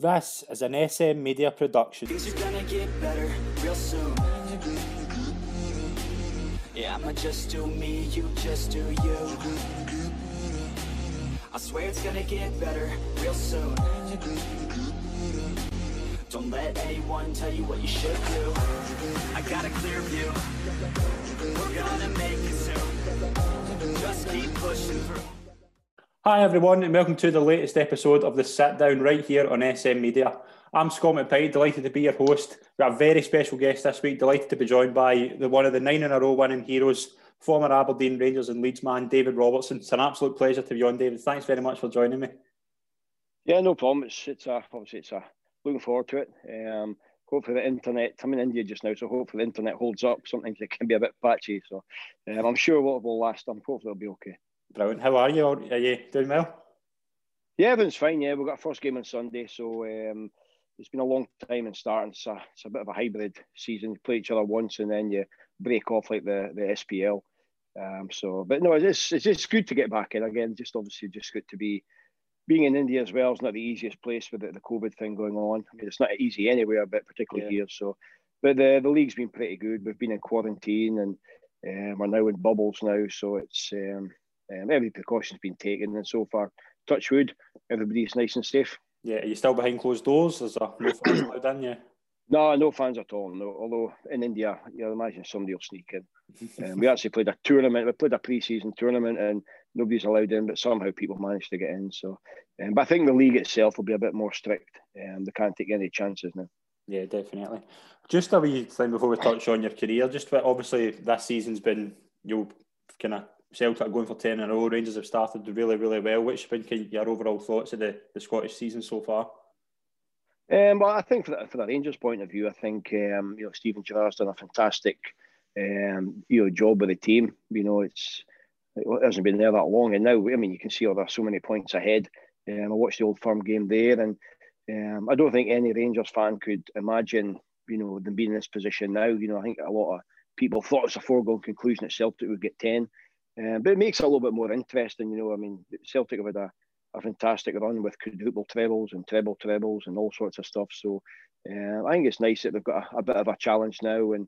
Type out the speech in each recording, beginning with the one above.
This is an SM Media production. Things are gonna get better real soon. Yeah, I'ma just do me, you just do you. I swear it's gonna get better real soon. Don't let anyone tell you what you should do. I got a clear view. We're gonna make it soon. Just keep pushing through. Hi everyone, and welcome to the latest episode of the Sit Down right here on SM Media. I'm Scott McPike, delighted to be your host. We've got a very special guest this week, delighted to be joined by the one of the nine in a row winning heroes, former Aberdeen Rangers and Leeds man, David Robertson. It's an absolute pleasure to be on, David. Thanks very much for joining me. Yeah, no problem. It's it's a obviously it's a looking forward to it. Um, hopefully the internet. I'm in India just now, so hopefully the internet holds up. Sometimes it can be a bit patchy, so um, I'm sure what will last. I'm hopefully it'll be okay. Brilliant. How are you? Are you doing well? Yeah, everything's fine. Yeah, we've got a first game on Sunday, so um, it's been a long time in starting. It's a, it's a bit of a hybrid season. You play each other once and then you break off like the the SPL. Um, so, but no, it's it's just good to get back in again. Just obviously, just good to be being in India as well. It's not the easiest place with the, the COVID thing going on. I mean, it's not easy anywhere, but particularly yeah. here. So, but the the league's been pretty good. We've been in quarantine and um, we're now in bubbles now, so it's um, um, every precaution's been taken, and so far, touch wood, everybody's nice and safe. Yeah, are you still behind closed doors? Is there no fans allowed in? Yeah. No, no fans at all. No, although in India, you imagine somebody will sneak in. Um, we actually played a tournament. We played a pre-season tournament, and nobody's allowed in, but somehow people managed to get in. So, um, but I think the league itself will be a bit more strict. Um, they can't take any chances now. Yeah, definitely. Just a wee thing before we touch on your career. Just obviously this season's been you kind of Celtic are going for 10 in a row. Rangers have started really, really well. Which have been your overall thoughts of the, the Scottish season so far? Um, well, I think for the, for the Rangers' point of view, I think um, you know Steven Gerrard's done a fantastic um, you know job with the team. You know, it's it hasn't been there that long, and now I mean you can see oh, there are so many points ahead. Um, I watched the Old Firm game there, and um, I don't think any Rangers fan could imagine you know them being in this position now. You know, I think a lot of people thought it was a foregone conclusion that Celtic would get ten. Um, but it makes it a little bit more interesting, you know. I mean, Celtic have had a, a fantastic run with quadruple trebles and treble trebles and all sorts of stuff. So uh, I think it's nice that they've got a, a bit of a challenge now, and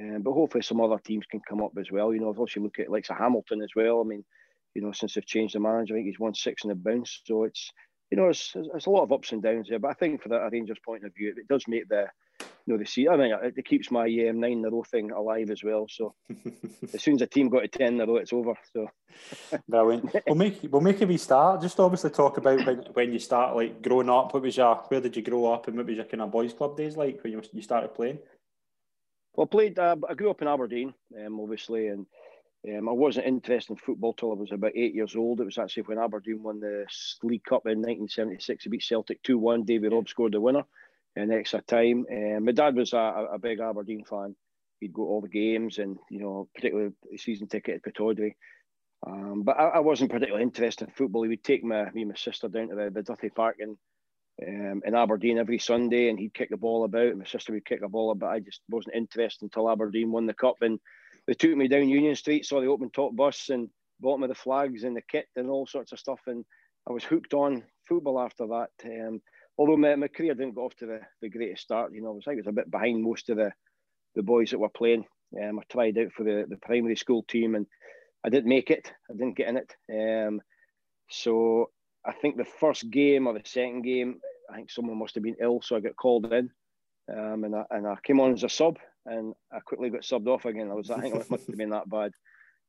um, but hopefully some other teams can come up as well. You know, if also look at like Hamilton as well. I mean, you know, since they've changed the manager, I think he's won six in the bounce. So it's you know, it's, it's a lot of ups and downs there. But I think for the Rangers' point of view, it does make the know, the see. I mean, it, keeps my um, nine in a row thing alive as well. So as soon as a team got to ten in a row, it's over. So brilliant. We'll make we'll make a wee start. Just obviously talk about when, when you start like growing up. What was your where did you grow up, and what was your kind of boys' club days like when you you started playing? Well, I played. Uh, I grew up in Aberdeen, um, obviously, and um, I wasn't interested in football till I was about eight years old. It was actually when Aberdeen won the League Cup in 1976. They beat Celtic 2 1. David Robb scored the winner in extra time. Um, my dad was a, a, big Aberdeen fan. He'd go to all the games and, you know, particularly the season ticket at Pittodrie. Um, but I, I, wasn't particularly interested in football. He would take my, me and my sister down to the, the Park in, um, in Aberdeen every Sunday and he'd kick the ball about and my sister would kick the ball about. I just wasn't interested until Aberdeen won the cup and they took me down Union Street, saw the open top bus and bought me the flags and the kit and all sorts of stuff. And I was hooked on football after that. Um, although my, my career didn't go off to the, the greatest start, you know, I was, I was a bit behind most of the, the boys that were playing. Um, I tried out for the, the primary school team and I didn't make it. I didn't get in it. Um, so I think the first game or the second game, I think someone must have been ill, so I got called in, um, and I and I came on as a sub, and I quickly got subbed off again. I was I think it must have been that bad.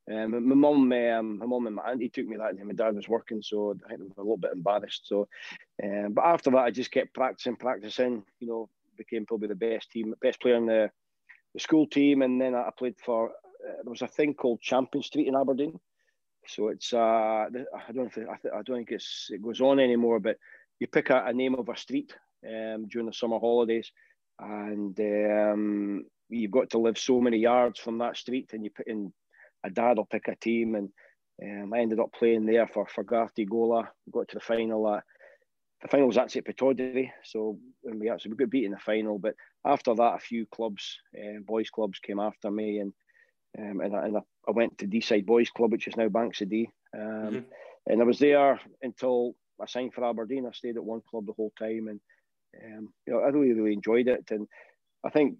Um, my mum, um, my mum and my auntie took me that day. My dad was working, so I think they were a little bit embarrassed. So, um, but after that, I just kept practicing, practicing. You know, became probably the best team, best player in the, the school team, and then I played for. Uh, there was a thing called Champion Street in Aberdeen. So it's uh, I don't know I, th- I don't think it's it goes on anymore, but you pick a, a name of a street um, during the summer holidays, and um, you've got to live so many yards from that street, and you put in a dad will pick a team, and um, I ended up playing there for for Garty Gola. Got to the final. At, the final was actually at Pittodrie, so we actually we got beat in the final. But after that, a few clubs, uh, boys clubs, came after me, and um, and, I, and I went to Deeside Boys Club, which is now Banks of Dee, um, mm-hmm. and I was there until I signed for Aberdeen. I stayed at one club the whole time, and um, you know, I really really enjoyed it, and I think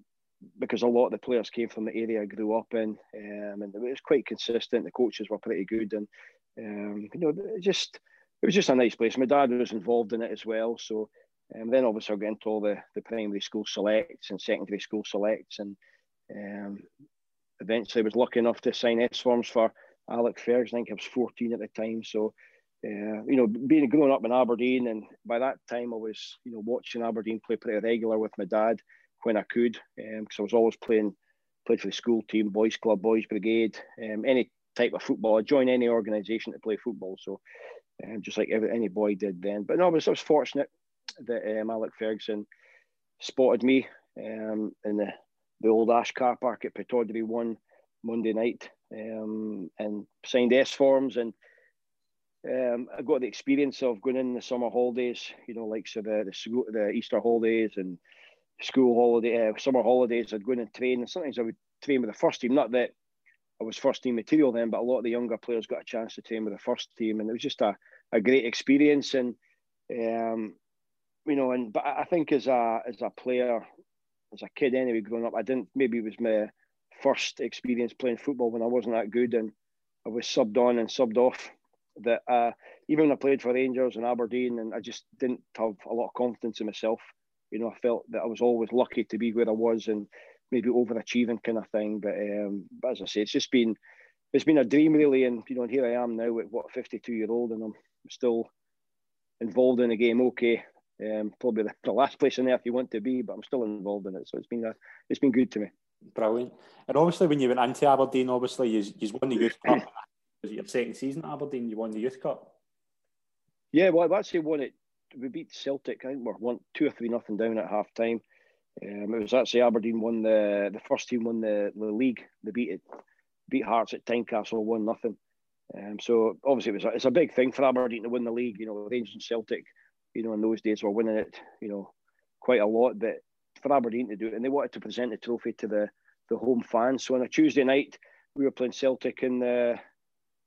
because a lot of the players came from the area I grew up in, um, and it was quite consistent. The coaches were pretty good, and um, you know, it just it was just a nice place. My dad was involved in it as well, so. Um, then obviously I got into all the, the primary school selects and secondary school selects, and um, eventually was lucky enough to sign S forms for Alec Ferguson. I think I was 14 at the time, so uh, you know, being growing up in Aberdeen, and by that time I was, you know, watching Aberdeen play pretty regular with my dad when I could, because um, I was always playing, played for the school team, boys club, boys brigade, um, any type of football. I joined any organisation to play football, so um, just like every, any boy did then. But no, I was, I was fortunate that um, Alec Ferguson spotted me um, in the, the old Ash car park at Pittodrie one Monday night um, and signed S forms and um, I got the experience of going in the summer holidays, you know, like so the the, the Easter holidays and school holiday, uh, summer holidays. I'd go in and train, and sometimes I would train with the first team. Not that I was first team material then, but a lot of the younger players got a chance to train with the first team, and it was just a, a great experience. And um, you know, and but I think as a as a player, as a kid anyway, growing up, I didn't maybe it was my first experience playing football when I wasn't that good, and I was subbed on and subbed off that uh, even when I played for Rangers and Aberdeen, and I just didn't have a lot of confidence in myself. You know, I felt that I was always lucky to be where I was and maybe overachieving kind of thing. But, um, but as I say, it's just been it's been a dream really, and you know, and here I am now at what 52 year old, and I'm still involved in the game. Okay, um, probably the, the, last place on earth you want to be, but I'm still involved in it. So it's been a, it's been good to me. Brilliant. And obviously, when you went into Aberdeen, obviously you you won the youth cup was it your second season at Aberdeen? You won the Youth Cup. Yeah, well, I've actually won it. We beat Celtic. I think we're one, two or three nothing down at half time. Um, it was actually Aberdeen won the the first team won the, the league. They beat it, beat Hearts at Tynecastle one nothing. Um, so obviously it was a, it's a big thing for Aberdeen to win the league. You know, Rangers and Celtic, you know, in those days were winning it. You know, quite a lot. But for Aberdeen to do it, and they wanted to present the trophy to the the home fans. So on a Tuesday night, we were playing Celtic in the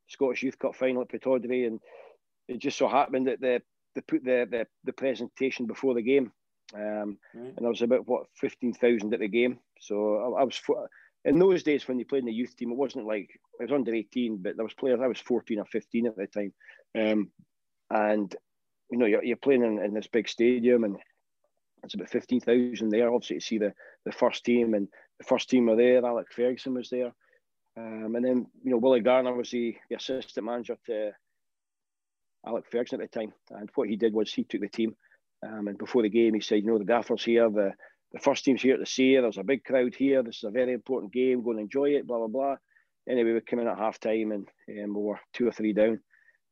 Scottish Youth Cup final at Pittodrie, and it just so happened that they, they put the, the, the presentation before the game, um, right. and there was about what fifteen thousand at the game. So I, I, was in those days when you played in the youth team, it wasn't like I was under eighteen, but there was players. I was fourteen or fifteen at the time, um, and you know you're, you're playing in, in this big stadium and it's about 15,000 there, obviously, to see the, the first team. And the first team were there. Alec Ferguson was there. Um, and then, you know, Willie Garner was the, the assistant manager to Alec Ferguson at the time. And what he did was he took the team. Um, and before the game, he said, you know, the gaffer's here, the, the first team's here to see you. There's a big crowd here. This is a very important game. Go and enjoy it, blah, blah, blah. Anyway, we came in at half time and um, we were two or three down.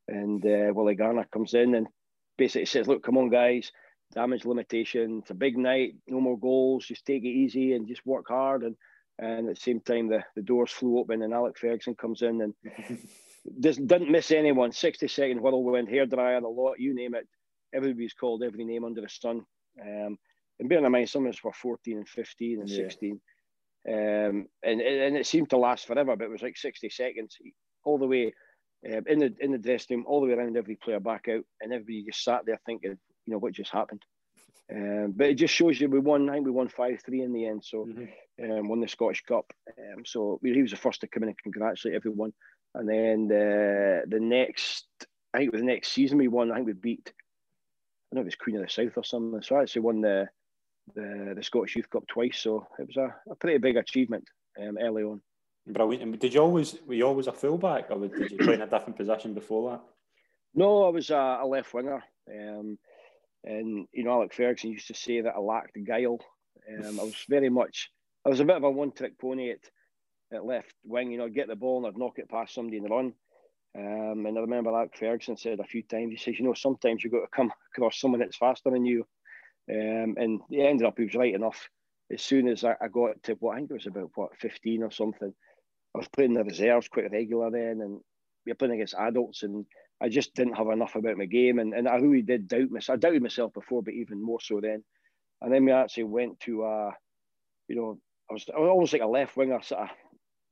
And uh, Willie Garner comes in and basically says, look, come on, guys, damage limitation. It's a big night. No more goals. Just take it easy and just work hard. And and at the same time, the, the doors flew open and Alec Ferguson comes in and just didn't miss anyone. 60 second whirlwind, hair dryer, a lot, you name it. Everybody's called every name under the sun. Um, and bearing in mind, some of us were 14 and 15 and yeah. 16. Um, and, and it seemed to last forever, but it was like 60 seconds all the way um, in the in the dressing room, all the way around every player back out, and everybody just sat there thinking, you know, what just happened. Um, but it just shows you we won. I think we won five three in the end. So mm-hmm. um, won the Scottish Cup. Um, so he was the first to come in and congratulate everyone. And then the the next, I think the next season we won. I think we beat. I know it was Queen of the South or something. So I actually won the the, the Scottish Youth Cup twice. So it was a, a pretty big achievement um, early on. Brilliant. And did you always were you always a fullback, or did you play in a different position before that? No, I was a, a left winger. Um, and you know, Alec Ferguson used to say that I lacked guile. Um, I was very much, I was a bit of a one-trick pony at, at left wing. You know, get the ball and I'd knock it past somebody in the run. Um, and I remember Alec Ferguson said a few times. He says, you know, sometimes you've got to come across someone that's faster than you. Um, and he ended up, he was right enough. As soon as I, I got to what I think it was about what 15 or something, I was playing the reserves quite regular then, and we were playing against adults, and I just didn't have enough about my game, and, and I really did doubt myself. I doubted myself before, but even more so then. And then we actually went to, uh, you know, I was, I was almost like a left winger, sort of,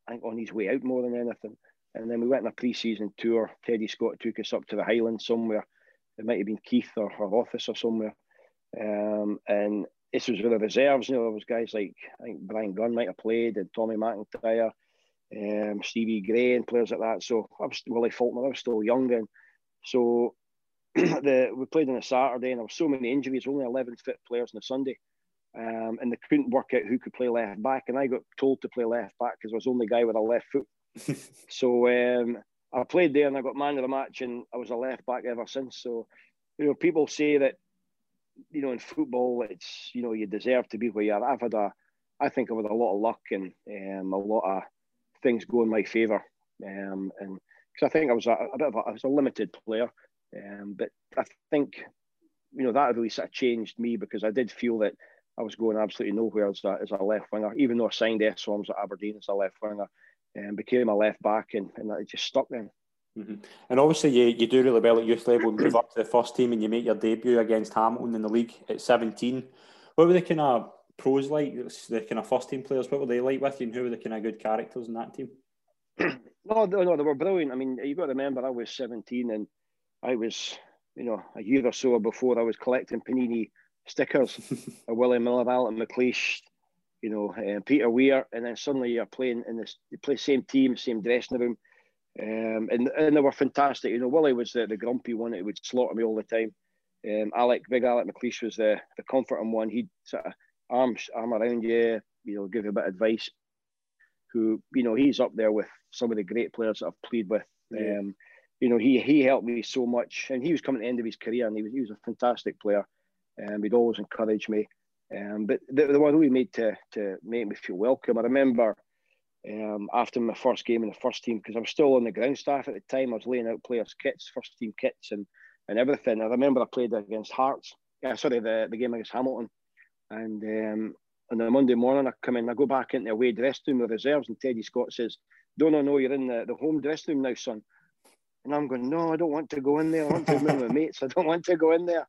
I think on his way out more than anything. And then we went on a pre-season tour. Teddy Scott took us up to the Highlands somewhere. It might have been Keith or her office or somewhere. Um, and this was with the reserves. You know, there was guys like I think Bryan Gunn might have played, and Tommy McIntyre, um, Stevie Gray, and players like that. So I was Willie Falconer. I was still young then. So the we played on a Saturday, and there were so many injuries. Only eleven fit players on a Sunday. Um, and they couldn't work out who could play left back, and I got told to play left back because I was the only guy with a left foot. so um, I played there, and I got man of the match, and I was a left back ever since. So, you know, people say that you know, in football, it's you know you deserve to be where you are. I've had a, I think I've had a lot of luck and um, a lot of things go in my favour, um, and because I think I was a, a bit of a, I was a limited player, um, but I think you know that really sort of changed me because I did feel that I was going absolutely nowhere as a, as a left winger, even though I signed S forms at Aberdeen as a left winger, and became a left back, and, and it just stuck then. Mm-hmm. And obviously, you, you do really well at youth level, move up to the first team, and you make your debut against Hamilton in the league at 17. What were the kind of pros like, the kind of first team players? What were they like with you, and who were the kind of good characters in that team? no, no, they were brilliant. I mean, you've got to remember, I was 17, and I was, you know, a year or so before I was collecting Panini stickers of Willie Miller, Alec McLeish, you know, uh, Peter Weir, and then suddenly you're playing in this, you play same team, same dressing room um, and, and they were fantastic. You know, Willie was the, the grumpy one that would slaughter me all the time. Um, Alec, big Alec McLeish was the, the comforting one. He'd sort of arm, arm around you, you know, give you a bit of advice. Who, you know, he's up there with some of the great players that I've played with. Yeah. Um, you know, he he helped me so much, and he was coming to the end of his career, and he was he was a fantastic player, and um, he'd always encourage me. Um, but they, they were really made to to make me feel welcome. I remember um, after my first game in the first team because I was still on the ground staff at the time. I was laying out players' kits, first team kits, and and everything. I remember I played against Hearts. Yeah, sorry, the, the game against Hamilton. And um, on the Monday morning, I come in, I go back into the away dressing room with reserves, and Teddy Scott says, "Don't I know you're in the, the home dressing room now, son?" And I'm going, "No, I don't want to go in there. I want to be with my mates. I don't want to go in there."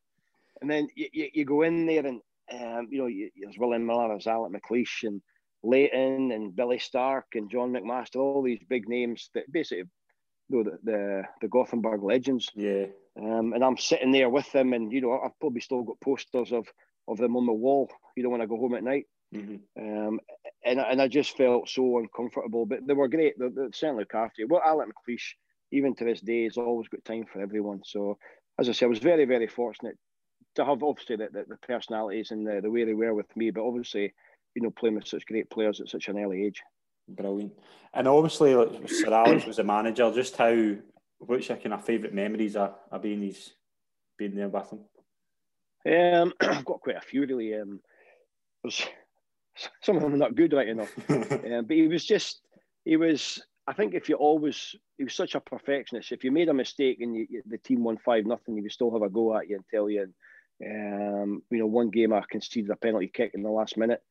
And then you, you, you go in there, and um, you know, you, there's William Miller, there's Alec McLeish, and Leighton and Billy Stark and John McMaster, all these big names that basically you know the the, the Gothenburg legends. Yeah. Um, and I'm sitting there with them, and you know I've probably still got posters of of them on the wall. You know when I go home at night. Mm-hmm. Um, and and I just felt so uncomfortable, but they were great. They, they certainly look after you. Well, Alec McLeish, even to this day, has always got time for everyone. So, as I said, I was very, very fortunate to have obviously the, the, the personalities and the, the way they were with me, but obviously you know, playing with such great players at such an early age. Brilliant. And obviously, like, Sir Alex was a manager. Just how, what's your kind of favourite memories of, of being, his, being there with him? Um, I've got quite a few really. Um, there's, some of them are not good, right? Know, um, but he was just, he was. I think if you always, he was such a perfectionist. If you made a mistake and you, the team won five nothing, he would still have a go at you and tell you. And, um, you know, one game I conceded a penalty kick in the last minute,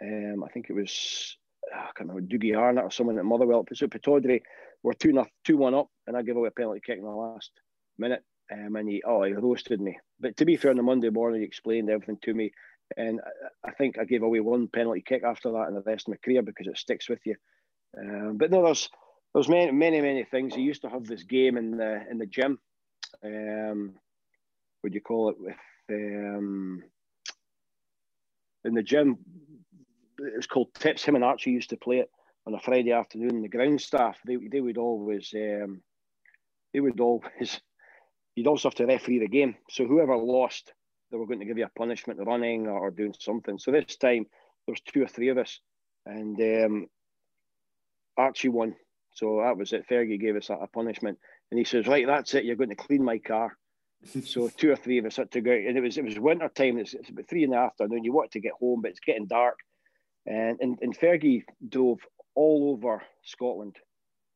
um, I think it was I can't remember Dougie Arnott or someone at Motherwell. So Pittodrie were two not two one up, and I gave away a penalty kick in the last minute. Um, and he oh he roasted me. But to be fair, on the Monday morning he explained everything to me, and I, I think I gave away one penalty kick after that in the rest of my career because it sticks with you. Um, but no, there's there's many many many things. He used to have this game in the in the gym. Um, what do you call it with um, in the gym it was called Tips. Him and Archie used to play it on a Friday afternoon. The ground staff they they would always um, they would always you'd also have to referee the game. So whoever lost, they were going to give you a punishment, running or, doing something. So this time there was two or three of us, and um, Archie won. So that was it. Fergie gave us a, a punishment, and he says, "Right, that's it. You're going to clean my car." So two or three of us had to go, and it was it was winter time. It's, it's about three in the afternoon. You want to get home, but it's getting dark. And, and, and Fergie drove all over Scotland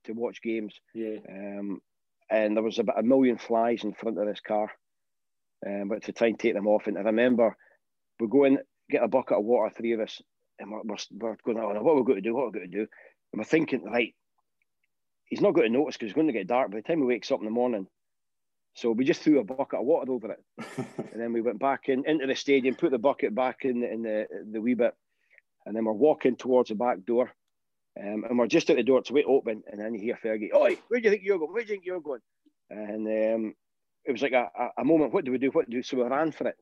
to watch games. Yeah. Um, and there was about a million flies in front of this car. Um, but to try and take them off. And I remember we go in, get a bucket of water, three of us, and we're, we're, we're going, oh, what are we going to do? What are we going to do? And we're thinking, right, he's not going to notice because it's going to get dark by the time he wakes up in the morning. So we just threw a bucket of water over it. and then we went back in into the stadium, put the bucket back in, in the, the wee bit, and then we're walking towards the back door. Um, and we're just at the door, to wait open, and then you hear Fergie, Oi, where do you think you're going? Where do you think you're going? And um, it was like a, a, moment, what do we do? What do we do? So we ran for it.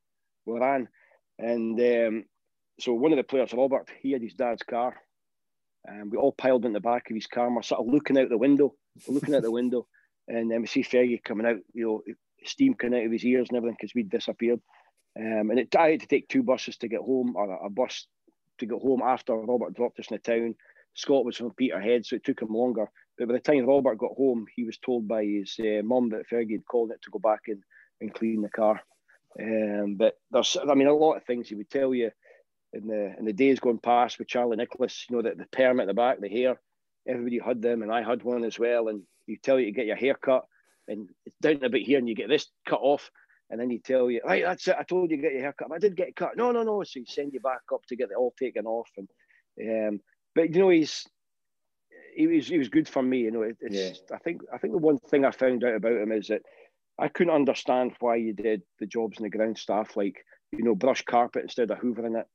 we ran, and um, so one of the players, Robert, he had his dad's car, and we all piled in the back of his car. And we're sort of looking out the window, looking out the window, and then we see Fergie coming out, you know, steam coming out of his ears and everything because we'd disappeared. Um, and it, I had to take two buses to get home, or a, a bus to get home after Robert dropped us in the town. Scott was from Peterhead, so it took him longer. But by the time Robert got home, he was told by his uh, mum that Fergie had called it to go back and, and clean the car. Um, but there's, I mean, a lot of things he would tell you in the in the days going past with Charlie Nicholas. You know, that the perm at the back, the hair, everybody had them, and I had one as well. And you tell you to get your hair cut, and it's down a bit here, and you get this cut off, and then you tell you, right, that's it. I told you to get your hair cut. But I did get it cut. No, no, no. So he send you back up to get it all taken off, and um, but you know he's he was he was good for me. You know, it, it's yeah. I think I think the one thing I found out about him is that I couldn't understand why you did the jobs in the ground staff like you know brush carpet instead of hoovering it.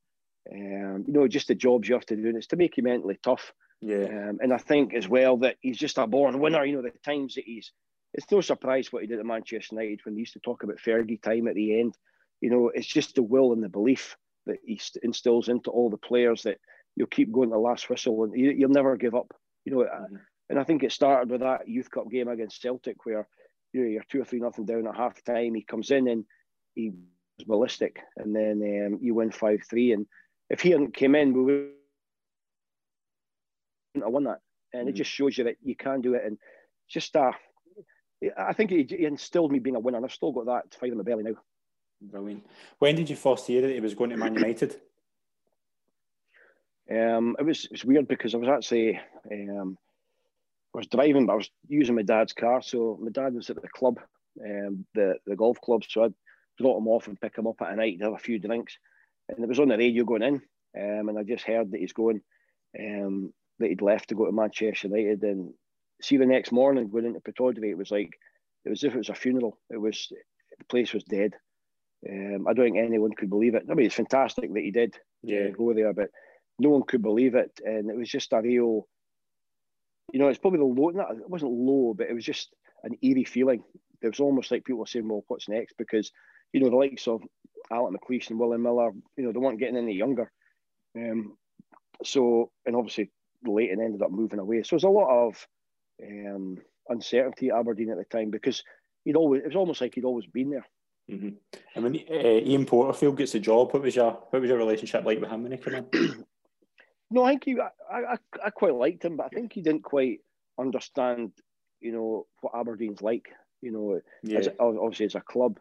Um, you know, just the jobs you have to do. And it's to make you mentally tough. Yeah. Um, and I think as well that he's just a born winner. You know, the times that he's, it's no surprise what he did at Manchester United when he used to talk about Fergie time at the end. You know, it's just the will and the belief that he instills into all the players that you'll keep going to the last whistle and you, will never give up. You know, mm-hmm. and I think it started with that Youth Cup game against Celtic where you know you're two or three nothing down at half time. He comes in and he was ballistic, and then um, you win five three. And if he hadn't came in, we would have won that. And mm-hmm. it just shows you that you can do it. And just uh, I think he, he instilled me being a winner, and I've still got that fire in my belly now. Brilliant. When did you first hear that he was going to Man United? Um, it was it's weird because I was actually um, I was driving, but I was using my dad's car. So my dad was at the club, um, the the golf club. So I'd drop him off and pick him up at a night to have a few drinks. And it was on the radio going in, um, and I just heard that he's going, um, that he'd left to go to Manchester United. And see the next morning going into Pittodrie, it was like it was as if it was a funeral. It was the place was dead. Um, I don't think anyone could believe it. I mean, it's fantastic that he did yeah. go there, but no one could believe it, and it was just a real. You know, it's probably the low. Not, it wasn't low, but it was just an eerie feeling. It was almost like people were saying, "Well, what's next?" Because you know the likes of Alec McLeish and Willie Miller, you know, they weren't getting any younger. Um, so, and obviously Leighton ended up moving away. So there's a lot of um, uncertainty at Aberdeen at the time because he'd always, it was almost like he'd always been there. Mm-hmm. And when uh, Ian Porterfield gets the job, what was your what was your relationship like with him when he came in? no, I think he, I, I, I quite liked him, but I think he didn't quite understand, you know, what Aberdeen's like. You know, yeah. as, obviously as a club,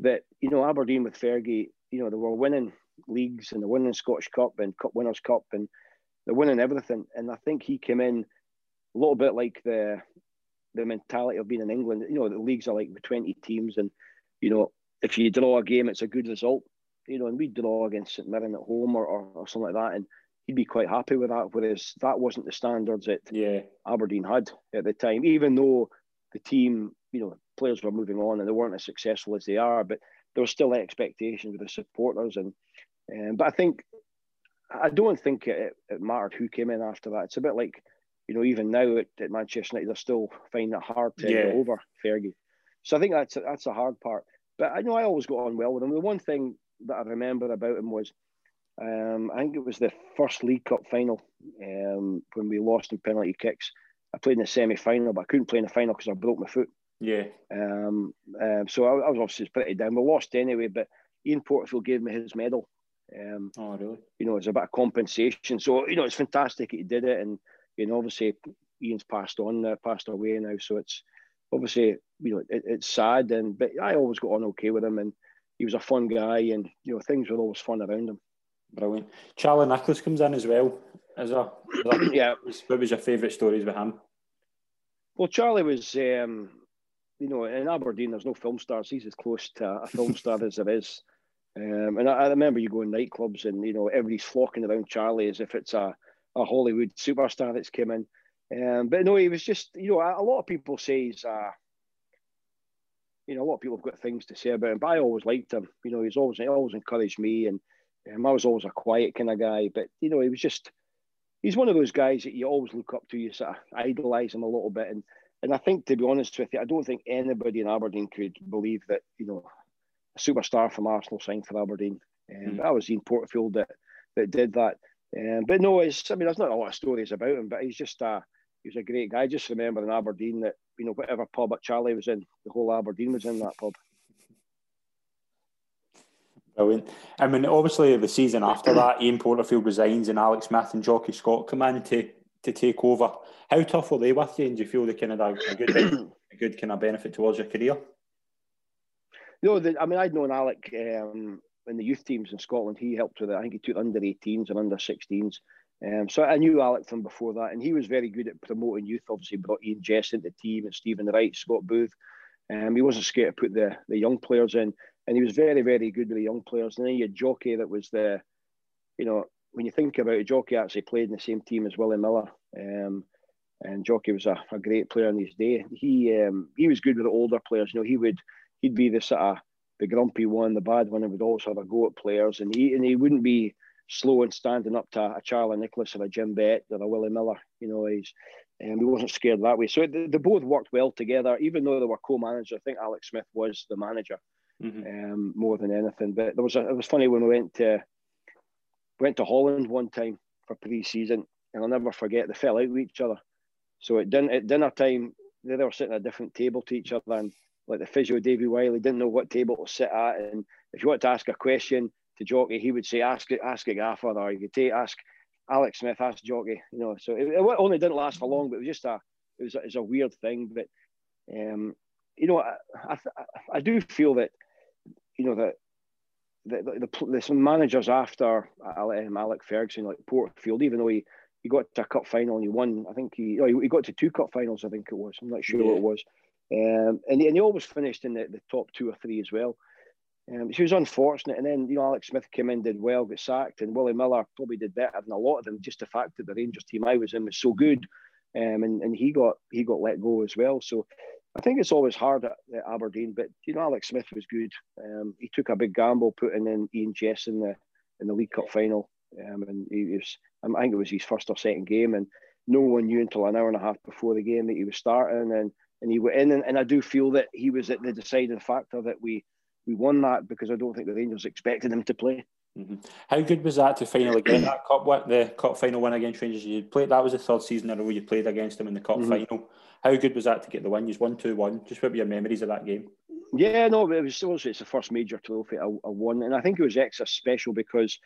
that you know Aberdeen with Fergie, you know, they were winning leagues and they're winning Scottish Cup and Cup Winners' Cup and they're winning everything. And I think he came in a little bit like the the mentality of being in England. You know, the leagues are like with twenty teams, and you know, if you draw a game, it's a good result. You know, and we draw against St Mirren at home or, or, or something like that, and he'd be quite happy with that. Whereas that wasn't the standards that yeah. Aberdeen had at the time, even though the team, you know, players were moving on and they weren't as successful as they are, but there was still expectation with the supporters. And um, but I think I don't think it, it, mattered who came in after that. It's a bit like you know even now at, at Manchester United they're still finding it hard to yeah. get over Fergie. So I think that's that's a hard part. But I know I always got on well with him. The one thing that I remember about him was um, I think it was the first League Cup final um, when we lost in penalty kicks. I played in the semi final, but I couldn't play in the final because I broke my foot. Yeah. Um, um, so I, I, was obviously pretty down. We lost anyway, but Ian Porterfield gave me his medal. Um, oh, really? You know, it's a bit of compensation. So, you know, it's fantastic he did it. And, you know, obviously Ian's passed on, uh, passed away now. So it's obviously, you know, it, it's sad. And, but I always got on okay with him. And he was a fun guy. And, you know, things were always fun around him. Brilliant. Charlie Nicholas comes in as well. As a, yeah. What was your favourite stories with him? Well, Charlie was um, you know, in Aberdeen, there's no film stars. He's as close to a film star as there is. Um, and I, I, remember you go in nightclubs and, you know, everybody's flocking around Charlie as if it's a, a Hollywood superstar that's come in. Um, but no, he was just, you know, a, a lot of people say he's, uh, you know, a lot of people have got things to say about him, but I always liked him. You know, he's always, he always encouraged me and um, I was always a quiet kind of guy, but, you know, he was just, he's one of those guys that you always look up to, you sort of idolize him a little bit. And, and I think, to be honest with you, I don't think anybody in Aberdeen could believe that, you know, a superstar from Arsenal signed for Aberdeen. And mm. That was Ian Porterfield that that did that. Um, but no, it's I mean, there's not a lot of stories about him, but he's just a he was a great guy. I just remember in Aberdeen that you know whatever pub that Charlie was in, the whole Aberdeen was in that pub. Brilliant. I mean, obviously, the season after that, Ian Porterfield resigns and Alex Smith and Jocky Scott come in to, to take over. How tough were they with you, and do you feel they kind of a good, a good kind of benefit towards your career? No, the, I mean, I'd known Alec um, in the youth teams in Scotland. He helped with it. I think he took under 18s and under 16s. Um, so I knew Alec from before that, and he was very good at promoting youth. Obviously, brought Eoin Jess into the team and Stephen Wright, Scott Booth. Um, he wasn't scared to put the, the young players in, and he was very, very good with the young players. And then you had Jocky that was the, you know, when you think about it, Jocky actually played in the same team as Willie Miller. Um, and Jocky was a, a great player in his day. He um, he was good with the older players. You know, he would he'd be the sort of the grumpy one, the bad one, and would always have a go at players. And he and he wouldn't be slow and standing up to a Charlie Nicholas or a Jim Bett or a Willie Miller. You know, he's and um, he wasn't scared that way. So they, they, both worked well together, even though they were co-managers. I think Alex Smith was the manager mm-hmm. um, more than anything. But there was a, it was funny when we went to went to Holland one time for pre-season, and I'll never forget they fell out with each other. So at, din- at dinner time, they were sitting at a different table to each other, and like the physio Davy Wiley didn't know what table to sit at, and if you want to ask a question, to Jocky, he would say, "Ask it, ask a gaffer," or you could take ask Alex Smith, ask Jocky, You know, so it, it, only didn't last for long, but it was just a it was, it was a weird thing. But um, you know, I, I, I do feel that you know that the, the, the, the some managers after um, Alec Ferguson, like Portfield, even though he, he got to a cup final and he won, I think he, oh, he got to two cup finals, I think it was. I'm not sure yeah. what it was. Um, and, he, and always finished in the, the top two or three as well. Um, she was unfortunate, and then you know Alex Smith came in, did well, got sacked, and Willie Miller probably did better than a lot of them. Just the fact that the Rangers team I was in was so good, um, and and he got he got let go as well. So I think it's always hard at, at Aberdeen, but you know Alex Smith was good. Um, he took a big gamble putting in Eoin Jess in the in the League Cup final, um, and he was I think it was his first or second game, and no one knew until an hour and a half before the game that he was starting, and and he went in, and, and I do feel that he was at the deciding factor that we we won that because I don't think the Rangers expected him to play. Mm-hmm. How good was that to finally get that cup? What the cup final win against Rangers? You played that was the third season in a row you played against them in the cup mm-hmm. final. How good was that to get the win? You won two one. Just what were your memories of that game? Yeah, no, it was also it's the first major trophy I, I won, and I think it was extra special because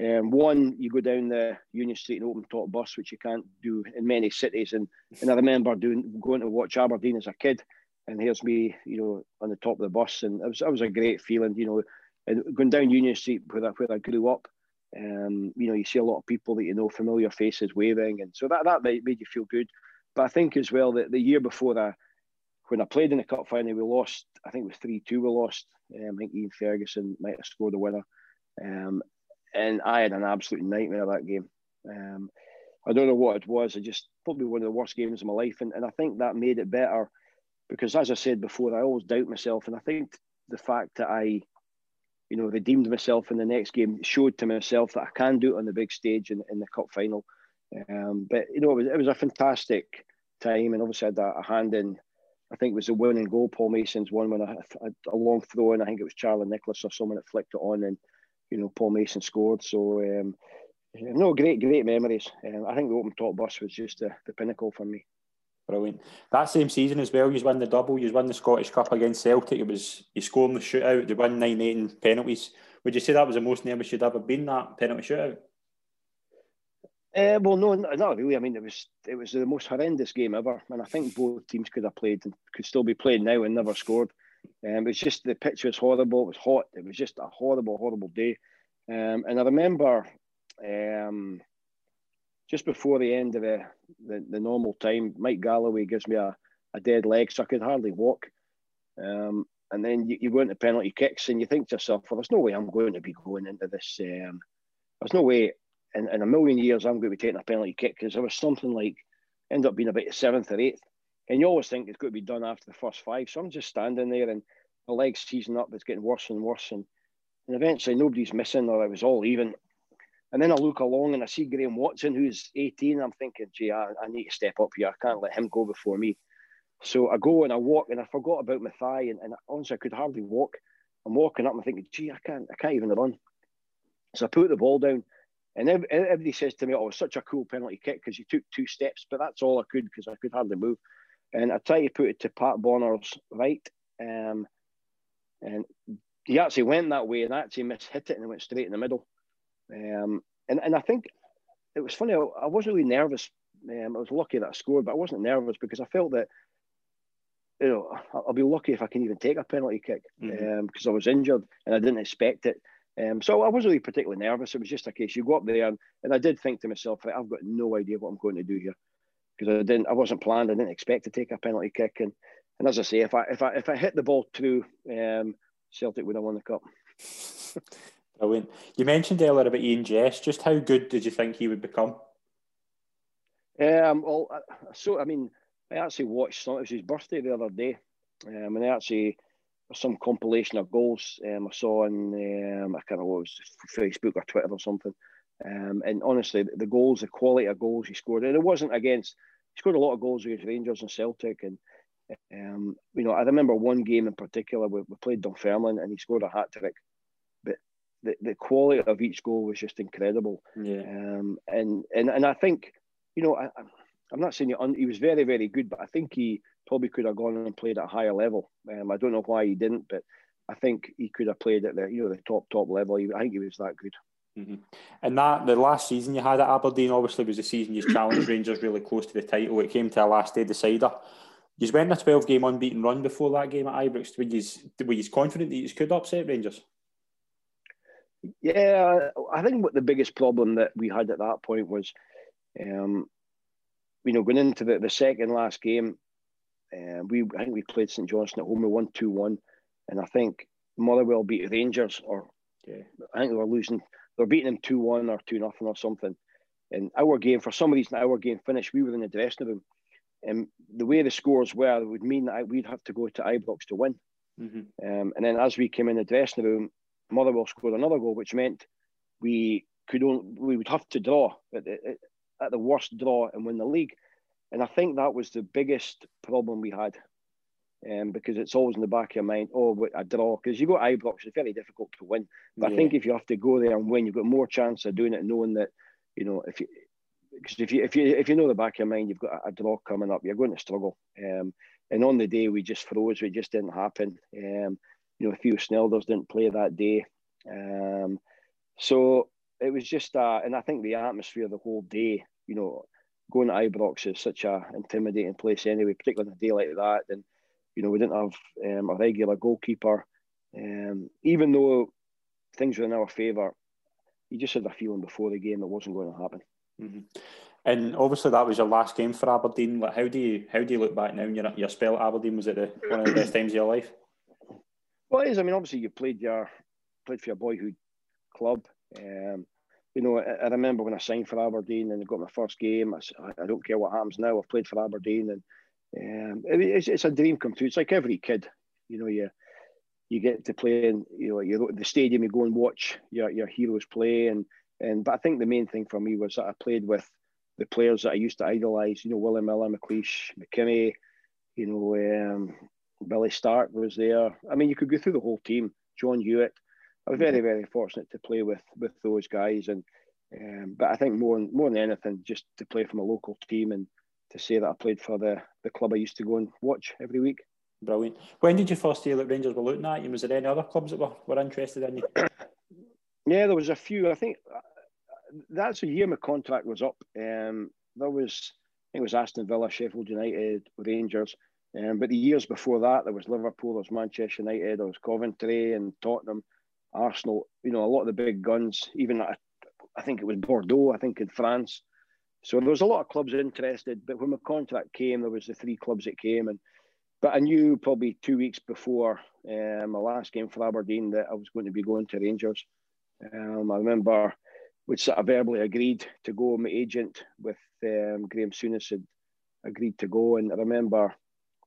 um, one, you go down the Union Street and open top bus, which you can't do in many cities, and and I remember doing going to watch Aberdeen as a kid and here's me, you know, on the top of the bus, and it was it was a great feeling, you know, and going down Union Street where I, where I grew up. Um, you know, you see a lot of people that you know, familiar faces waving, and so that that made, made you feel good. But I think as well that the year before that, when I played in the cup final, we lost. I think it was three two. We lost. Um, I think Ian Ferguson might have scored the winner, um, and I had an absolute nightmare that game. Um, I don't know what it was. I just probably one of the worst games of my life, and, and I think that made it better because as I said before, I always doubt myself, and I think the fact that I, you know, redeemed myself in the next game showed to myself that I can do it on the big stage in, in the cup final. Um, but you know, it was it was a fantastic time, and obviously I had a, a hand in. I think it was a winning goal. Paul Mason's one when I had a long throw, and I think it was Charlie Nicholas or someone that flicked it on, and you know Paul Mason scored. So um, no, great, great memories. Um, I think the open top bus was just the, the pinnacle for me. Brilliant. That same season as well, you won the double. You won the Scottish Cup against Celtic. It was you scored in the shootout. They won nine eight in penalties. Would you say that was the most nervous you'd ever been that penalty shootout? Uh, well, no, not really. I mean, it was it was the most horrendous game ever, and I think both teams could have played and could still be played now and never scored. Um, was just the pitch was horrible. It was hot. It was just a horrible, horrible day. Um, and I remember um, just before the end of the, the, the, normal time, Mike Galloway gives me a, a dead leg, so I could hardly walk. Um, and then you, you go into penalty kicks and you think to yourself, well, there's no way I'm going to be going into this. Um, there's no way in, in a million years I'm going to be taking a penalty kick because there was something like, end up being about seventh or eighth. And you always think it's going to be done after the first five. So I'm just standing there and the leg's seizing up, it's getting worse and worse. And, and eventually nobody's missing or it was all even. And then I look along and I see Graham Watson, who's 18. I'm thinking, gee, I, I, need to step up here. I can't let him go before me. So I go and I walk and I forgot about my thigh and, and honestly, I could hardly walk. I'm walking up and I'm thinking, gee, I can't, I can't even run. So I put the ball down, and everybody says to me, "Oh, it was such a cool penalty kick because you took two steps." But that's all I could because I could hardly move. And I tried to put it to Pat Bonner's right, um, and he actually went that way and actually mishit it and it went straight in the middle. Um, and and I think it was funny. I, wasn't really nervous. Um, I was lucky that I scored, but I wasn't nervous because I felt that you know I'll be lucky if I can even take a penalty kick because mm-hmm. um, I was injured and I didn't expect it. Um, so I wasn't really particularly nervous. It was just a case you go up there, and, and I did think to myself, right, I've got no idea what I'm going to do here because I didn't, I wasn't planned. I didn't expect to take a penalty kick, and and as I say, if I if I if I hit the ball through, um, Celtic would have won the cup. Brilliant. You mentioned earlier about Eoin Jess. Just how good did you think he would become? Um, well, so I mean, I actually watched. It was his birthday the other day, um, and I actually some compilation of goals um, I saw on um, I can't know what it was Facebook or Twitter or something. Um, and honestly, the goals, the quality of goals he scored, and it wasn't against. He scored a lot of goals against Rangers and Celtic, and um, you know I remember one game in particular we, we played Dunfermline and he scored a hat trick, but the, the quality of each goal was just incredible. Yeah. Um, and and and I think you know I, I'm not saying he, un, he was very very good, but I think he probably could have gone and played at a higher level. Um, I don't know why he didn't, but I think he could have played at the you know the top top level. I think he was that good. Mm-hmm. And that the last season you had at Aberdeen obviously was the season you challenged Rangers really close to the title. It came to a last day decider. You went a twelve game unbeaten run before that game at Ibrox. Were you were you confident that you could upset Rangers? Yeah, I think what the biggest problem that we had at that point was, um, you know, going into the, the second last game, uh, we I think we played St Johnstone at home. We won two one, and I think Motherwell beat Rangers, or yeah. I think we were losing. They were beating them two one or two nothing or something. And our game, for some reason, our game finished. We were in the dressing room, and the way the scores were would mean that we'd have to go to Ibrox to win. Mm-hmm. Um, and then as we came in the dressing room, Motherwell scored another goal, which meant we could only, we would have to draw at the, at the worst draw and win the league. And I think that was the biggest problem we had. Um, because it's always in the back of your mind, oh, a draw. Because you go to Ibrox, it's very difficult to win. But yeah. I think if you have to go there and win, you've got more chance of doing it, knowing that, you know, if you, because if you if you if you know the back of your mind, you've got a, a draw coming up, you're going to struggle. Um, and on the day we just froze, it just didn't happen. Um, you know, Theo Snelders didn't play that day. Um, so it was just, uh, and I think the atmosphere the whole day, you know, going to Ibrox is such a intimidating place anyway, particularly on a day like that. And you know, we didn't have um, a regular goalkeeper. Um, even though things were in our favour, you just had a feeling before the game it wasn't going to happen. Mm-hmm. And obviously, that was your last game for Aberdeen. Like, how do you how do you look back now? Your your spell at Aberdeen was it the, one of the best times of your life? Well, it is. I mean, obviously, you played your played for your boyhood club. Um, you know, I, I, remember when I signed for Aberdeen and I got my first game. I, I don't care what happens now. I've played for Aberdeen, and um, it, it's, it's a dream come true. It's like every kid, you know, you you get to play in, you know, you the stadium, you go and watch your, your heroes play, and and but I think the main thing for me was that I played with the players that I used to idolise. You know, Willie Miller, McLeish, McKimmie, you know, um, Billy Stark was there. I mean, you could go through the whole team. John Hewitt, I was very, very fortunate to play with with those guys, and um, but I think more more than anything, just to play from a local team and to say that I played for the the club I used to go and watch every week. Brilliant. When did you first hear that Rangers were looking at you? Was there any other clubs that were, were interested in you? yeah, there was a few. I think uh, that's the year my contract was up. Um, there was I think it was Aston Villa, Sheffield United, Rangers. Um, but the years before that, there was Liverpool, there was Manchester United, there was Coventry and Tottenham. Arsenal, you know, a lot of the big guns, even I, I think it was Bordeaux, I think in France. So there was a lot of clubs interested. But when my contract came, there was the three clubs that came, and but I knew probably two weeks before um, my last game for Aberdeen that I was going to be going to Rangers. Um, I remember we sort of verbally agreed to go. My agent with um, Graham Souness had agreed to go, and I remember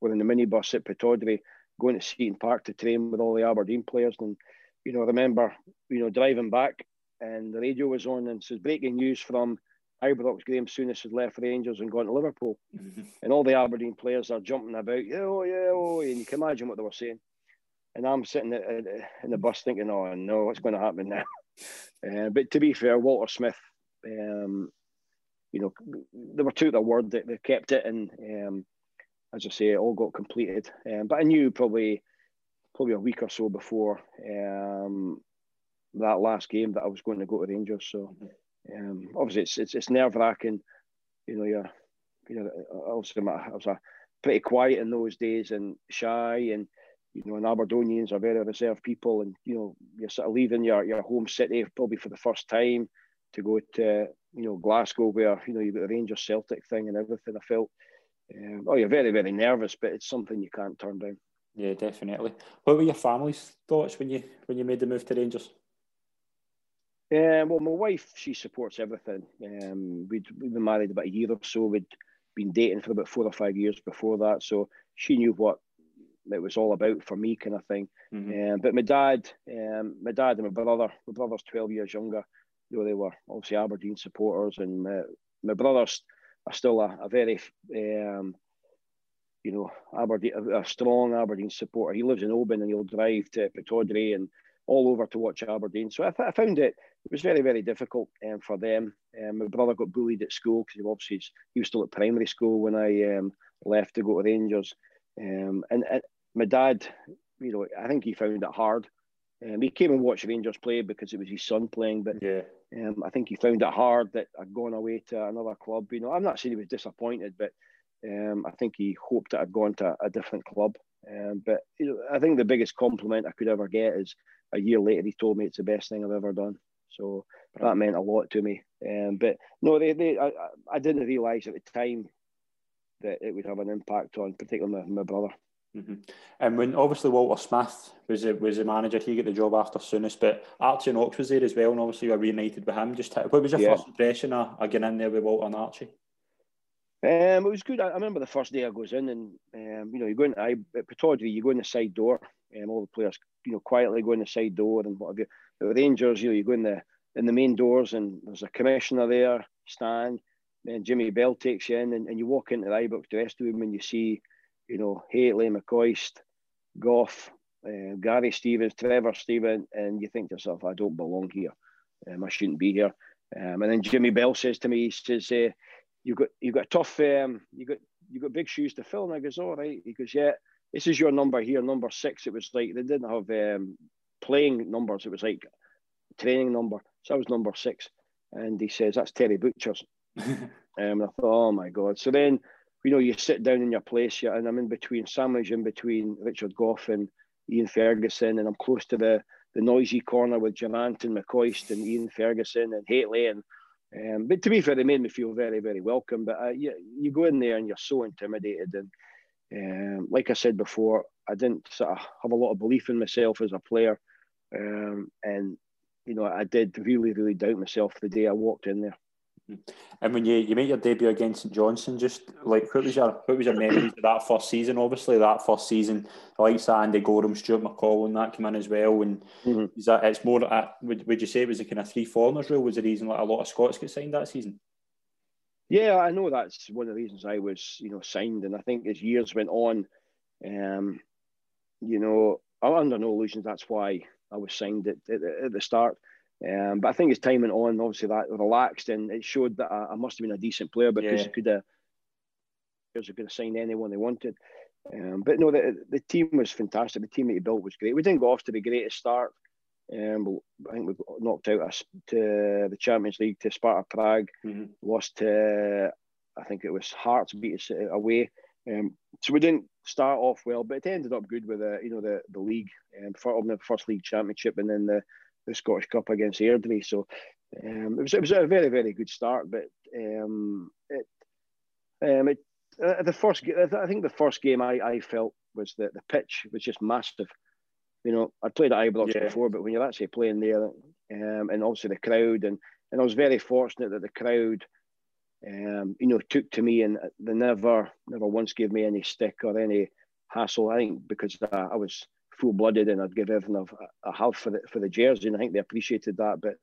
we're in the minibus at Pittodrie going to Seaton Park to train with all the Aberdeen players, and you know, I remember, you know, driving back and the radio was on and says breaking news from Ibrox, Graham Souness had left for the Rangers and gone to Liverpool. Mm-hmm. And all the Aberdeen players are jumping about, yeah, oh, yeah, oh, and you can imagine what they were saying. and I'm sitting in the bus thinking, "Oh no, what's going to happen now?" Uh, but to be fair, Walter Smith, um, you know, they were to the word that they kept it, and um, as I say, it all got completed. Um, but I knew probably probably a week or so before um, that last game that I was going to go to Rangers. So um, obviously, it's it's, it's nerve wracking. You know, you're you know, obviously I was a pretty quiet in those days and shy and you know, and Aberdonians are very reserved people, and you know, you're sort of leaving your, your home city probably for the first time to go to you know Glasgow, where you know you've got the Rangers Celtic thing and everything. I felt, um, oh, you're very very nervous, but it's something you can't turn down. Yeah, definitely. What were your family's thoughts when you when you made the move to Rangers? Um, well, my wife, she supports everything. Um, we'd, we'd been married about a year or so. We'd been dating for about four or five years before that. So she knew what it was all about for me, kind of thing. Mm-hmm. Um, but my dad, um, my dad and my brother, my brother's twelve years younger. You know, they were obviously Aberdeen supporters, and my, my brothers are still a, a very, um, you know, Aberdeen, a, a, strong Aberdeen supporter. He lives in Oban, and he'll drive to Pittodrie and all over to watch Aberdeen. So I, th- I found it it was very very difficult um, for them. Um, my brother got bullied at school because obviously he was still at primary school when I um, left to go to Rangers. Um, and, and, my dad, you know, I think he found it hard. Um, he came and watched Rangers play because it was his son playing, but yeah, um, I think he found it hard that I'd gone away to another club. You know, I'm not saying he was disappointed, but um, I think he hoped that I'd gone to a different club. Um, but you know, I think the biggest compliment I could ever get is a year later he told me it's the best thing I've ever done. So that meant a lot to me. Um, but no, they, they I, I didn't realise at the time that it would have an impact on, particularly my, my brother. Mm-hmm. And when obviously Walter Smith was the, was the manager, he got the job after Souness, but Archie Knox was there as well, and obviously you were reunited with him. Just what was your yeah. first impression of, of getting in there with Walter and Archie? Um, it was good. I, I, remember the first day I goes in, and um, you know, you go in I, at Pittodrie, you go in the side door, and um, all the players, you know, quietly go in the side door and what have you. Rangers, you know, you go in the in the main doors, and there's a commissioner there, Stan, and Jimmy Bell takes you in, and, and you walk into the Ibrox dressing room, and you see, you know, Hateley, McCoist, Gough, uh, Gary Stevens, Trevor Steven, and you think to yourself, I don't belong here. Um, I shouldn't be here. Um, and then Jimmy Bell says to me, he says, uh, you got you got a tough um, you got you got big shoes to fill. And I goes, all right. He goes, yeah, this is your number here, number six. It was like they didn't have um, playing numbers. It was like training number. So I was number six. And he says, that's Terry Butchers. um, and I thought, oh my God. So then, you know, you sit down in your place, yeah, and I'm in between, sandwich in between Richard Gough and Ian Ferguson, and I'm close to the, the noisy corner with Durrant and McCoist and Ian Ferguson and Hateley and um, but to be fair, they made me feel very, very welcome. But uh, you, you go in there and you're so intimidated. And um, like I said before, I didn't sort of have a lot of belief in myself as a player. Um, and, you know, I did really, really doubt myself the day I walked in there. And when you, you make your debut against St Johnstone, just like what was your what was your memories of that first season? Obviously, that first season, like Andy Goram, Stuart McCall, and that came in as well. And mm-hmm. is that it's more? Uh, would, would you say it was a kind of three foreigners rule? Was the reason like a lot of Scots get signed that season? Yeah, I know that's one of the reasons I was, you know, signed. And I think as years went on, um, you know, I'm under no illusions that's why I was signed at, at, at the start. Um, but I think as time went on, obviously that relaxed and it showed that I, I must have been a decent player because yeah. you could have could have signed anyone they wanted. Um, but no, the, the team was fantastic. The team that he built was great. We didn't go off to be the greatest start. Um, I think we got knocked out us to the Champions League to Sparta Prague. Mm-hmm. Lost to I think it was Hearts beat us away. Um, so we didn't start off well, but it ended up good with the you know the the league um, for the first league championship and then the the Scottish Cup against Airdrie. So um, it was it was a very very good start, but um, it um, it uh, the first I think the first game I, I felt was that the pitch was just massive. You know, I played at Ibrox yeah. before, but when you're actually playing there, um, and obviously the crowd, and and I was very fortunate that the crowd, um, you know, took to me and they never never once gave me any stick or any hassle. I think because uh, I was full blooded and I'd give everything I have for the for the jersey, and I think they appreciated that. But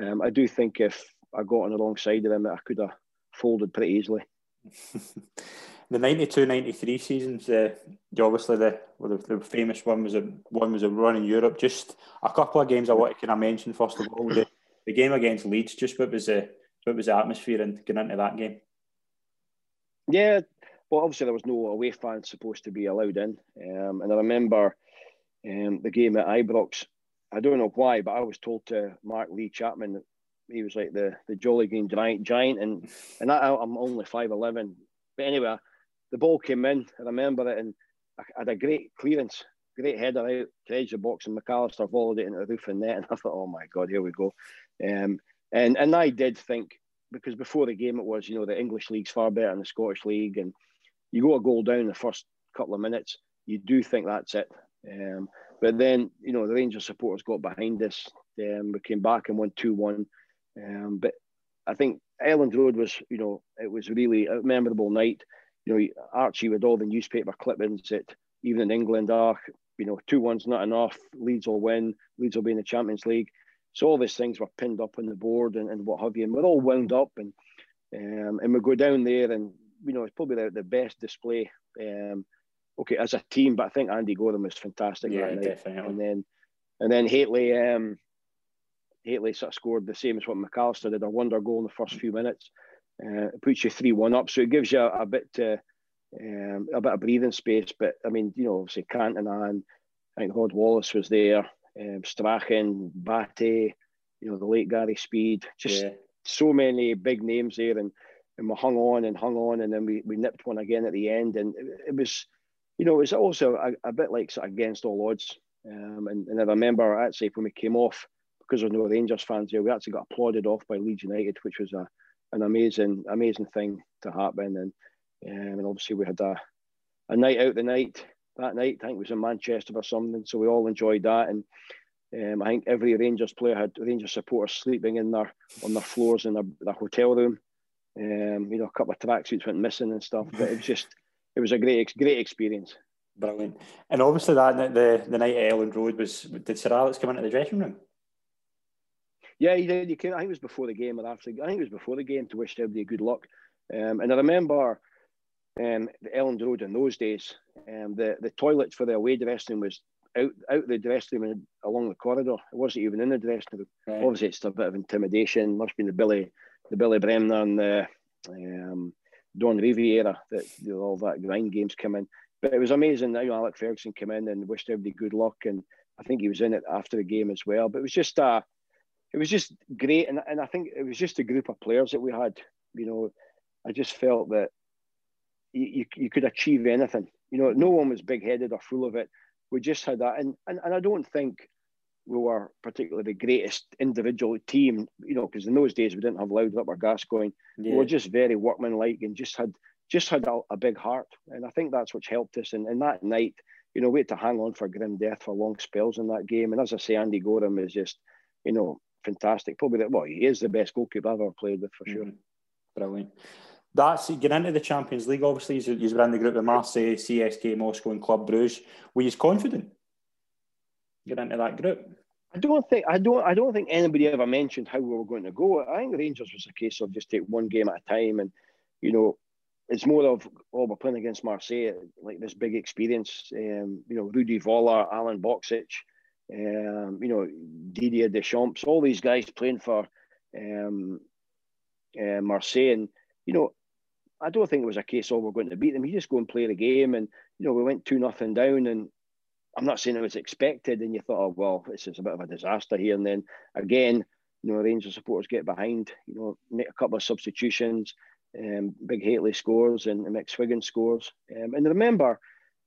um, I do think if I got on the wrong side of them, I could have folded pretty easily. the 92-93 seasons, uh, obviously the, well, the, the famous one was a one was a run in Europe. Just a couple of games I want to kind of mention first of all. The, the game against Leeds, just what was the what was the atmosphere and getting into that game? Yeah, well, obviously there was no away fans supposed to be allowed in, um, and I remember um, the game at Ibrox. I don't know why, but I was told to Mark Lee Chapman he was like the the jolly green giant giant, and and I, I'm only five eleven. But anyway, the ball came in. I remember it, and I had a great clearance, great header out to edge the box, and McAllister volleyed it into the roof and net. And I thought, oh my god, here we go. Um, and and I did think because before the game it was, you know, the English league's far better than the Scottish league, and you go a goal down the first couple of minutes, you do think that's it. Um, but then, you know, the Rangers supporters got behind us. Um, we came back and won two one. Um, but I think Elland Road was, you know, it was really a memorable night. You know, Archie with all the newspaper clippings that even in England are, you know, two one's not enough. Leeds will win. Leeds will be in the Champions League. So all these things were pinned up on the board and, and what have you, and we're all wound up and um, and we go down there and you know it's probably the, the best display. Um, okay, as a team, but I think Andy Goram was fantastic yeah, that night. Definitely. And then and then Hateley, um, Hateley sort of scored the same as what McAllister did, a wonder goal in the first few minutes. Uh, it puts you 3 1 up. So it gives you a, a bit uh, um, a bit of breathing space. But I mean, you know, obviously Cantona and I think Rod Wallace was there, um, Strachan, Batty, you know, the late Gary Speed, just yeah. so many big names there. And, and we hung on and hung on, and then we, we nipped one again at the end. And it, it was, you know, it was also a, a bit like sort of against all odds. Um, and, and I remember actually when we came off, because there's no Rangers fans here, we actually got applauded off by Leeds United, which was a an amazing amazing thing to happen. And um, and obviously we had a a night out the night that night. I think it was in Manchester or something. So we all enjoyed that. And um, I think every Rangers player had Rangers supporters sleeping in their on their floors in their, their hotel room. Um, you know, a couple of tracksuits went missing and stuff, but it was just it was a great great experience. Brilliant. And obviously that the the night at Elland Road was did Sir Alex come into the dressing room? Yeah, he did. He came, I think it was before the game, or after. I think it was before the game to wish everybody good luck. Um, and I remember um, the Elland Road in those days. Um, the the toilet for the away dressing room was out out the dressing room and along the corridor. It wasn't even in the dressing room. Right. Obviously, it's a bit of intimidation. Must have been the Billy the Billy Bremner and the um, Don Revie era that you know, all that grind games come in. But it was amazing that you know, Alec Ferguson came in and wished everybody good luck, and I think he was in it after the game as well. But it was just a it was just great, and and I think it was just a group of players that we had. You know, I just felt that you, you, could achieve anything. You know, no one was big headed or full of it. We just had that, and and, and I don't think we were particularly the greatest individual team. You know, because in those days we didn't have Laudrup or Gascoigne. Yeah. We were just very workmanlike and just had just had a, a, big heart, and I think that's what helped us. And, and that night, you know, we had to hang on for grim death for long spells in that game. And as I say, Andy Goram is just, you know, fantastic. Probably that. Well, he is the best goalkeeper I've ever played with for sure. Mm-hmm. Brilliant. That's getting into the Champions League. Obviously, he's, were in the group with Marseille, CSKA, Moscow, and Club Bruges. Were you confident get into that group? I don't think I don't I don't think anybody ever mentioned how we were going to go. I think Rangers was a case of just take one game at a time, and you know, it's more of oh we're playing against Marseille, like this big experience. Um, you know, Rudi Voller, Alan Boksic, um, you know, Didier Deschamps, all these guys playing for um, uh, Marseille. And, you know, I don't think it was a case of we're going to beat them. You just go and play the game. And, you know, we went 2 nothing down. And I'm not saying it was expected. And you thought, oh, well, this is a bit of a disaster here. And then again, you know, Rangers supporters get behind, you know, make a couple of substitutions. Um, Big Hateley scores and, and McSwegan scores. Um, and remember,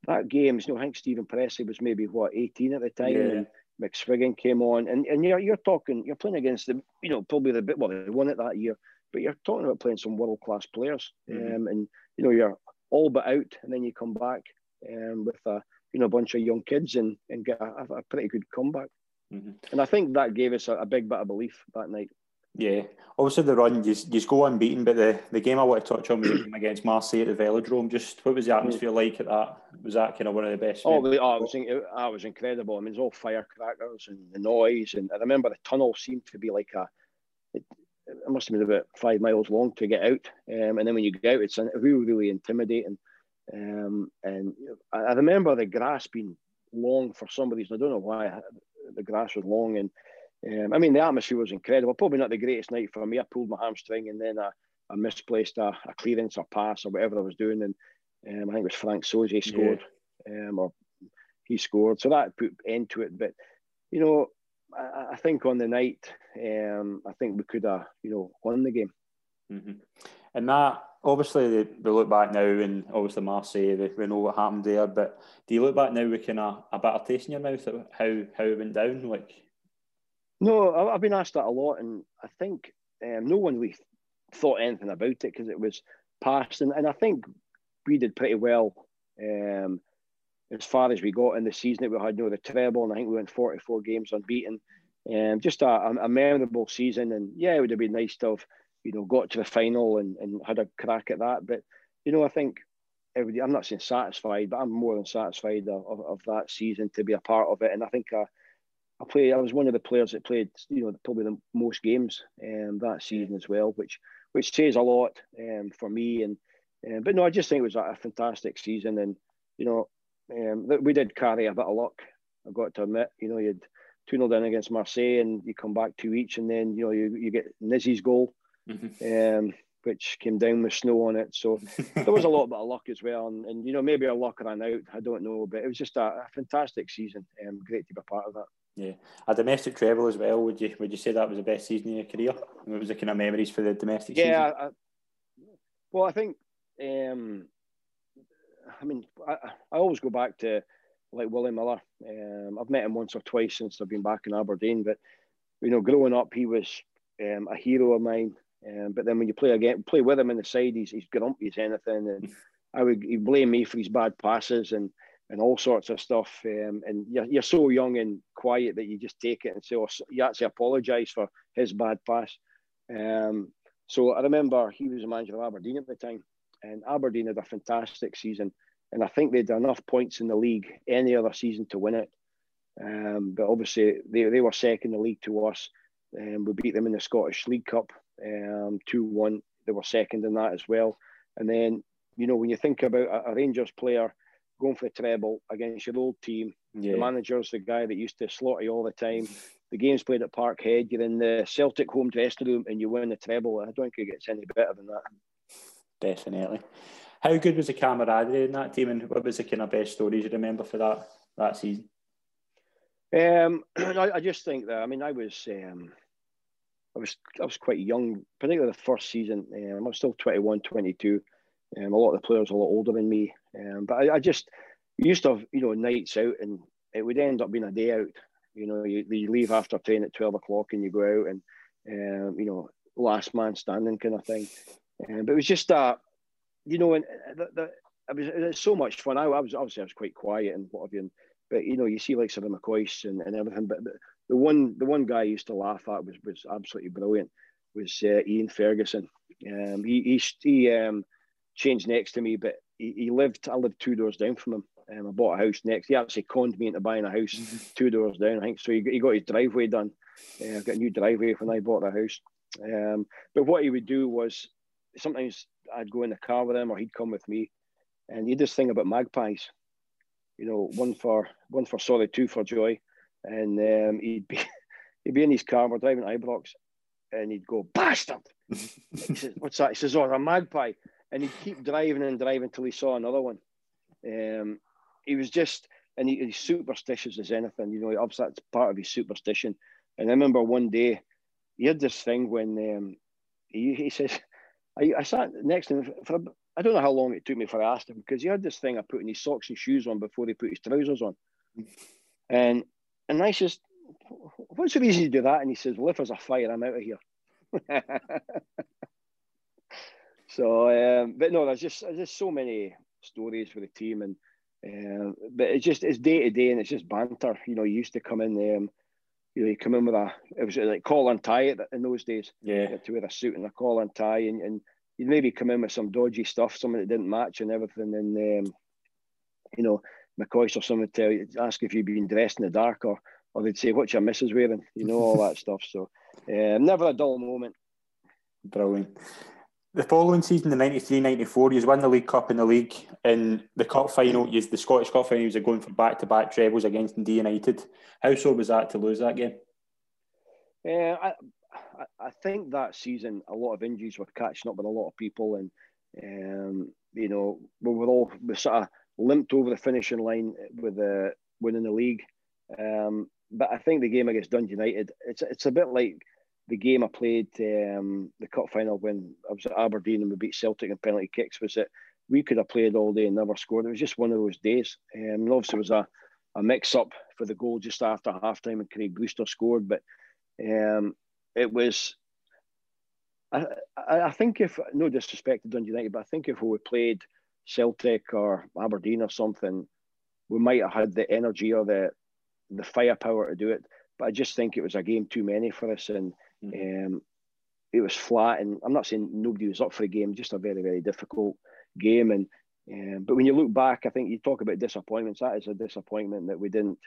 that game, you know, I think Steven Pressley was maybe what 18 at the time, yeah. and McSwegan came on, and, and you're you're talking, you're playing against the, you know, probably the bit well, they won it that year, but you're talking about playing some world class players, mm-hmm. um, and you know you're all but out, and then you come back um, with a you know a bunch of young kids and and get a, a pretty good comeback, mm-hmm. and I think that gave us a, a big bit of belief that night. Yeah, obviously the run you, you go unbeaten, but the, the game I want to touch on was against Marseille at the Velodrome. Just what was the atmosphere like at that? Was that kind of one of the best? Oh, the, oh it was it was incredible. I mean, it's all firecrackers and the noise, and I remember the tunnel seemed to be like a. It, it must have been about five miles long to get out, um, and then when you get out, it's really really intimidating. Um, and I, I, remember the grass being long for some reason. I don't know why the grass was long. And um, I mean, the atmosphere was incredible. Probably not the greatest night for me. I pulled my hamstring and then I, I misplaced a, a clearance or pass or whatever I was doing. And um, I think it was Franck Sauzée scored yeah. um, or he scored. So that put end to it. But, you know, I, I think on the night, um, I think we could have, you know, won the game. Mm-hmm. And that obviously we look back now, and obviously Marseille, we know what happened there. But do you look back now with kind of a better taste in your mouth at how how it went down? Like, no, I've been asked that a lot, and I think um, no one really thought anything about it because it was past, and, and I think we did pretty well. Um, as far as we got in the season that we had, you know, the treble, and I think we went 44 games unbeaten. Um, just a, a, memorable season, and yeah, it would have been nice to have you know, got to the final and, and had a crack at that. But, you know, I think everybody, I'm not saying satisfied, but I'm more than satisfied of, of, of that season to be a part of it. And I think I, I played, I was one of the players that played, you know, probably the most games um, that season as well, which which says a lot um, for me. And um, but no, I just think it was a, fantastic season, and you know, um, we did carry a bit of luck. I've got to admit, you know, you'd two 0 down against Marseille, and you come back two each, and then you know you, you get Nizzi's goal, mm-hmm. um, which came down with snow on it. So there was a lot of luck as well. And, and, you know, maybe our luck ran out. I don't know. But it was just a, a fantastic season. Um, great to be a part of that. Yeah, a domestic treble as well. Would you would you say that was the best season in your career? What was the kind of memories for the domestic season? yeah, I, well, I think. Um, I mean, I, I always go back to like Willie Miller. Um, I've met him once or twice since I've been back in Aberdeen, but you know, growing up, he was um, a hero of mine. Um, but then when you play again, play with him in the side, he's, he's grumpy as anything, and I would he blame me for his bad passes and and all sorts of stuff. Um, and you're, you're so young and quiet that you just take it and say, oh, you actually apologise for his bad pass. Um, so I remember he was a manager of Aberdeen at the time, and Aberdeen had a fantastic season, and I think they had enough points in the league any other season to win it. Um, but obviously they, they were second in the league to us. Um, we beat them in the Scottish League Cup, um, 2 1. They were second in that as well. And then, you know, when you think about a, a Rangers player going for treble against your old team, yeah. the manager's the guy that used to slaughter you all the time. The game's played at Parkhead. You're in the Celtic home dressing room and you win the treble. I don't think it gets any better than that. Definitely. How good was the camaraderie in that team, and what was the kind of best stories you remember for that that season? Um, I, I, just think that I mean I was um, I was I was quite young, particularly the first season. Um, I was still 21, 22. Um, a lot of the players a lot older than me, um, but I, I just used to have you know nights out, and it would end up being a day out. You know, you, you leave after training at twelve o'clock, and you go out, and um, you know, last man standing kind of thing. Um, but it was just that, you know, and the, the, it was, it was so much fun. I, I was obviously I was quite quiet and what have you. And, but you know, you see like some of McCoist and, and everything. But the, the one the one guy I used to laugh at was was absolutely brilliant. Was uh, Ian Ferguson. Um, he he, he um, changed next to me, but he, he, lived. I lived two doors down from him. Um, I bought a house next. He actually conned me into buying a house mm-hmm. two doors down. I think so. He, he got his driveway done. Uh, I got a new driveway when I bought the house. Um, but what he would do was sometimes I'd go in the car with him, or he'd come with me, and he had this thing about magpies you know, one for one for sorry, two for joy, and um, he'd be he'd be in his car, we're driving to Ibrox, and he'd go bastard. he says, "What's that?" He says, "Oh, a magpie," and he'd keep driving and driving until he saw another one. Um, he was just, and he, he's superstitious as anything. You know, obviously that's part of his superstition. And I remember one day he had this thing when um, he, he says, I, I sat next to him for I don't know how long it took me for I asked him because he had this thing of putting his socks and shoes on before he put his trousers on. And and I says, What's the reason you do that? And he says, Well, if there's a fire, I'm out of here. so, um, but no, there's just there's just so many stories for the team, and uh, but it's just it's day to day, and it's just banter. You know, you used to come in, um, you know, you come in with a it was like collar and tie in those days. Yeah, to wear a suit and a collar and tie, and, and you'd maybe come in with some dodgy stuff, something that didn't match and everything, and um, you know, McCoist or someone would tell you, ask if you've been dressed in the dark, or or they'd say, "What's your missus wearing?" You know, all that stuff. So, um, never a dull moment. Brilliant. The following season, the 93 94, you won the League Cup in the league. In the cup final, you the Scottish Cup final, you going for back to back trebles against Dundee United. How sore was that to lose that game? Yeah, uh, I, I think that season a lot of injuries were catching up with a lot of people, and um, you know we were all we sort of limped over the finishing line with the winning the league. Um, but I think the game against Dundee United, it's it's a bit like the game I played um, the cup final when I was at Aberdeen and we beat Celtic in penalty kicks. Was that we could have played all day and never scored. It was just one of those days. Um, and obviously, it was a, a mix up for the goal just after half time and Craig Brewster scored. But um, it was, I, I, think if, no disrespect to Dundee United, but I think if we played Celtic or Aberdeen or something, we might have had the energy or the the firepower to do it. But I just think it was a game too many for us, and mm-hmm. um, it was flat. And I'm not saying nobody was up for the game, just a very very difficult game. And um, but when you look back, I think you talk about disappointments. That is a disappointment that we didn't,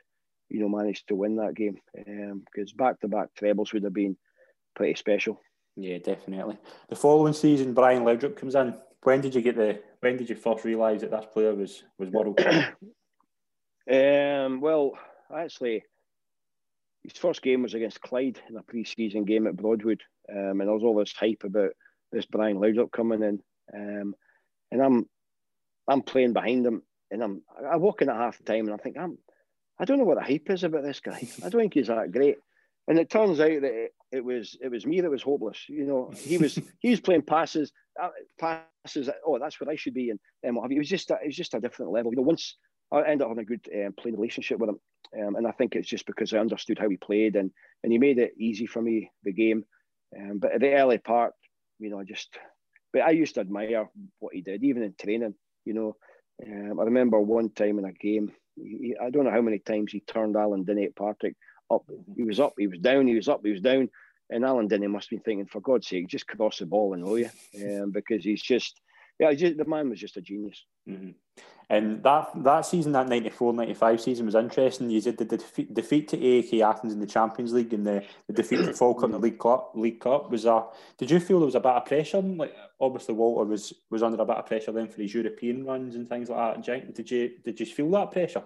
you know, manage to win that game because um, back to back trebles would have been pretty special. Yeah, definitely. The following season, Brian Laudrup comes in. When did you get the? When did you first realise that this player was was world class? um, well, actually, his first game was against Clyde in a pre-season game at Broadwood, um, and there was all this hype about this Brian Laudrup coming in, um, and I'm I'm playing behind him, and I'm I walk in at half time, and I think I'm I don't know what the hype is about this guy. I don't think he's that great, and it turns out that it, it was it was me that was hopeless. You know, he was he was playing passes uh, passes. Oh, that's what I should be, and and what have you. It was just a, it was just a different level. You know, once I ended up having a good um, playing relationship with him, um, and I think it's just because I understood how he played and and he made it easy for me the game. Um, but at the early part, you know, I just but I used to admire what he did, even in training. You know, um, I remember one time in a game, he, I don't know how many times he turned Alan Dinnie at Partick up. He was up, he was down, he was up, he was down. And Alan Dinnie must have been thinking, for God's sake, just cross the ball and know you, um, because he's just, yeah, just, the man was just a genius. Mm-hmm. And that that season, that 94-95 season was interesting. You did the, the defeat, defeat, to AEK Athens in the Champions League and the, the defeat to Falkirk in the League Cup. League Cup was a. Did you feel there was a bit of pressure? Like obviously Walter was was under a bit of pressure then for his European runs and things like that. Did you did you feel that pressure?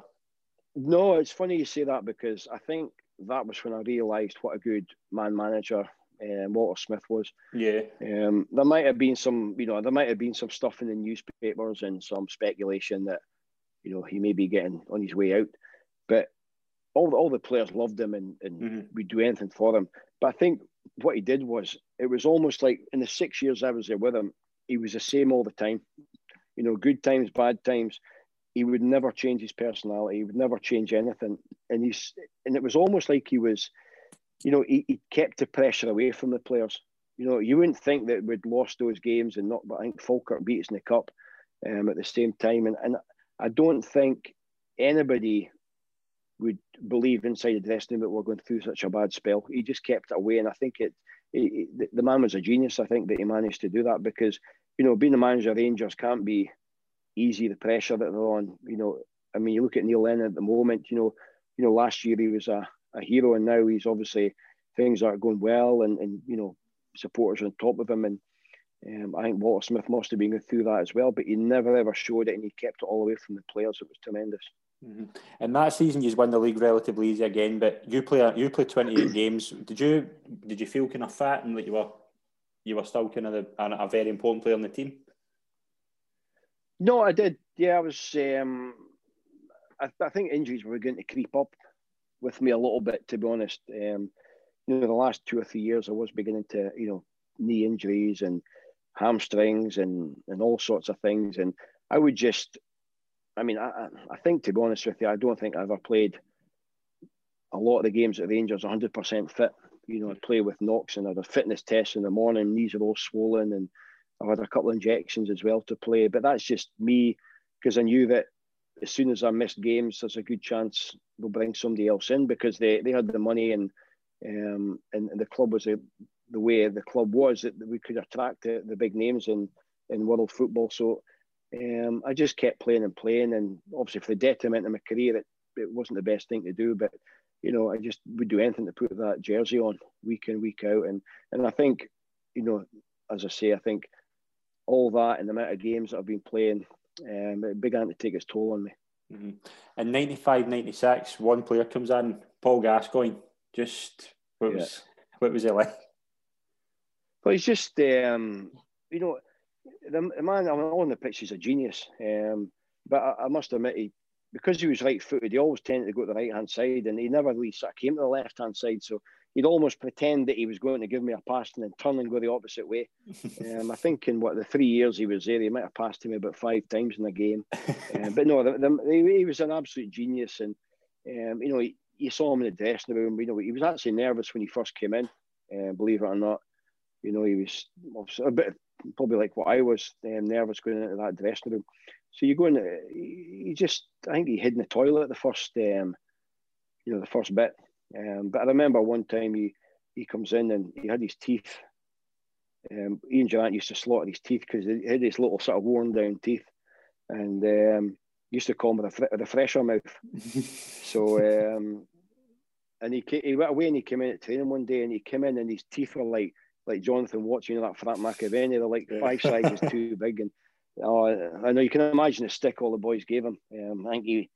No, it's funny you say that because I think that was when I realised what a good man manager um, Walter Smith was. Yeah. Um, there might have been some, you know, there might have been some stuff in the newspapers and some speculation that, you know, he may be getting on his way out. But all the, all the players loved him and, and mm-hmm. we'd do anything for them. But I think what he did was, it was almost like in the six years I was there with him, he was the same all the time. You know, good times, bad times. He would never change his personality. He would never change anything. And he's and it was almost like he was you know, he, he kept the pressure away from the players. You know, you wouldn't think that we'd lost those games and not, but I think Falkirk beat us in the cup um, at the same time. And, and I don't think anybody would believe inside the dressing room that we're going through such a bad spell. He just kept it away. And I think it, it, it, the man was a genius. I think that he managed to do that because, you know, being a manager of Rangers can't be easy, the pressure that they're on. You know, I mean, you look at Neil Lennon at the moment, you know, you know, last year he was a, a hero, and now he's obviously things are going well, and and you know supporters are on top of him, and um, I think Walter Smith must have been through that as well, but he never ever showed it, and he kept it all away from the players. It was tremendous. Mm-hmm. And that season, you won the league relatively easy again, but you play you played twenty eight games. Did you did you feel kind of fat and that you were you were still kind of the, a very important player on the team? No, I did. Yeah, I was. Um, I, I think injuries were going to creep up with me a little bit, to be honest. Um, you know, the last two or three years, I was beginning to, you know, knee injuries and hamstrings and and all sorts of things, and I would just, I mean, I I think to be honest with you, I don't think I ever played a lot of the games at Rangers 100% fit. You know, I'd play with knocks and I fitness test in the morning, knees are all swollen, and I've had a couple of injections as well to play. But that's just me because I knew that as soon as I missed games, there's a good chance they'll bring somebody else in because they, they had the money and um, and, and the club was a, the way the club was that we could attract the, the big names in, in world football. So um, I just kept playing and playing, and obviously for the detriment of my career, it, it wasn't the best thing to do. But you know, I just would do anything to put that jersey on week in week out, and and I think, you know, as I say, I think all that and the amount of games that I've been playing, um, it began to take its toll on me. Mm-hmm. In 95, 96, one player comes in, Paul Gascoigne. Just what yeah. was what was it like? Well, he's just um, you know the, the man on the pitch is a genius. Um, but I, I, must admit, he because he was right footed, he always tended to go to the right hand side, and he never really sort of came to the left hand side. So he'd almost pretend that he was going to give me a pass and then turn and go the opposite way. um, I think in what the three years he was there, he might have passed to me about five times in the game. Um, but no, the, the, he was an absolute genius, and um, you know, he, you saw him in the dressing room. You know, he was actually nervous when he first came in. Uh, believe it or not, you know, he was a bit probably like what I was um, nervous going into that dressing room. So you go in, he just, I think he hid in the toilet the first, um, you know, the first bit. Um, but I remember one time he he comes in and he had his teeth. Um, Ian Durrant used to slaughter his teeth because he had this little sort of worn down teeth, and um, used to call him with a, fresher mouth. so, um, and he he went away and he came in at training one day and he came in and his teeth were like like Jonathan watching you know, that Frank McAvennie. They're like five sizes too big, and oh, I know you can imagine the stick all the boys gave him. Um, I think he,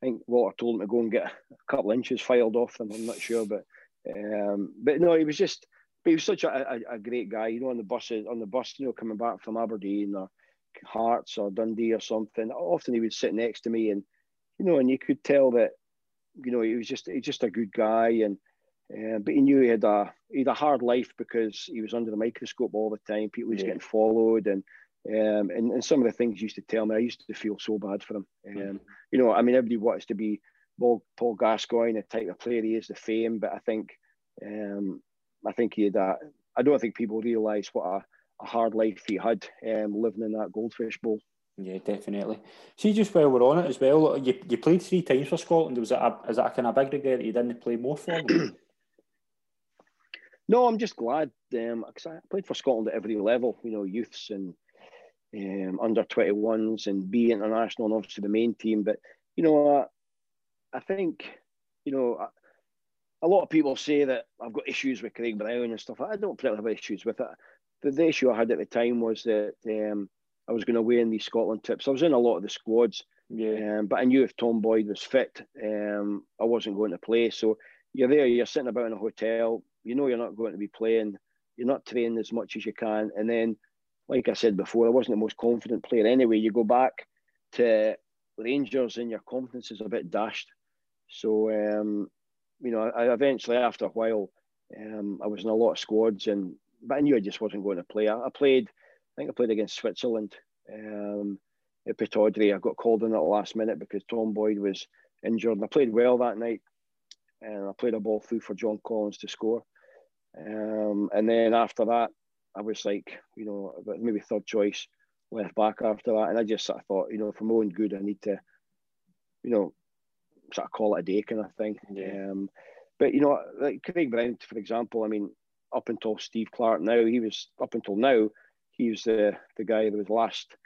I think Walter told him to go and get a couple inches filed off them. I'm not sure, but um, but no, he was just. He was such a, a, a, great guy, you know, on the buses, on the bus, you know, coming back from Aberdeen or Hearts or Dundee or something. Often he would sit next to me, and you know, and you could tell that, you know, he was just he's just a good guy, and uh, but he knew he had a he had a hard life because he was under the microscope all the time. People was yeah. getting followed, and um, and, and some of the things he used to tell me, I used to feel so bad for him. Um, mm-hmm. You know, I mean, everybody wants to be Paul, Paul Gascoigne, the type of player he is, the fame, but I think, um, I think he had a, I don't think people realise what a, a, hard life he had um, living in that goldfish bowl. Yeah, definitely. See, just while we're on it as well, you, you played three times for Scotland. Was it a, is that a kind of big regret that you didn't play more for them? no, I'm just glad because um, I played for Scotland at every level, you know, youths and um, under 21s and B international and obviously the main team. But, you know, I think, you know, a lot of people say that I've got issues with Craig Brown and stuff. I don't particularly have issues with it. The, the issue I had at the time was that um, I was going to win these Scotland tips. I was in a lot of the squads, yeah. Um, but I knew if Tom Boyd was fit, um, I wasn't going to play. So you're there, you're sitting about in a hotel. You know you're not going to be playing. You're not training as much as you can, and then like I said before, I wasn't the most confident player anyway. You go back to Rangers and your confidence is a bit dashed. So, um, you know, I eventually, after a while, um, I was in a lot of squads, and but I knew I just wasn't going to play. I, I played, I think I played against Switzerland um, at Pittodrie. I got called in at the last minute because Tom Boyd was injured, and I played well that night. And I played a ball through for John Collins to score. Um, and then after that, I was like, you know, maybe third choice left back after that. And I just sort of thought, you know, for my own good, I need to, you know, sort of call it a day kind of thing. Yeah. Um, but, you know, like Craig Brown, for example, I mean, up until Steve Clarke now, he was, up until now, he was the, the guy that was last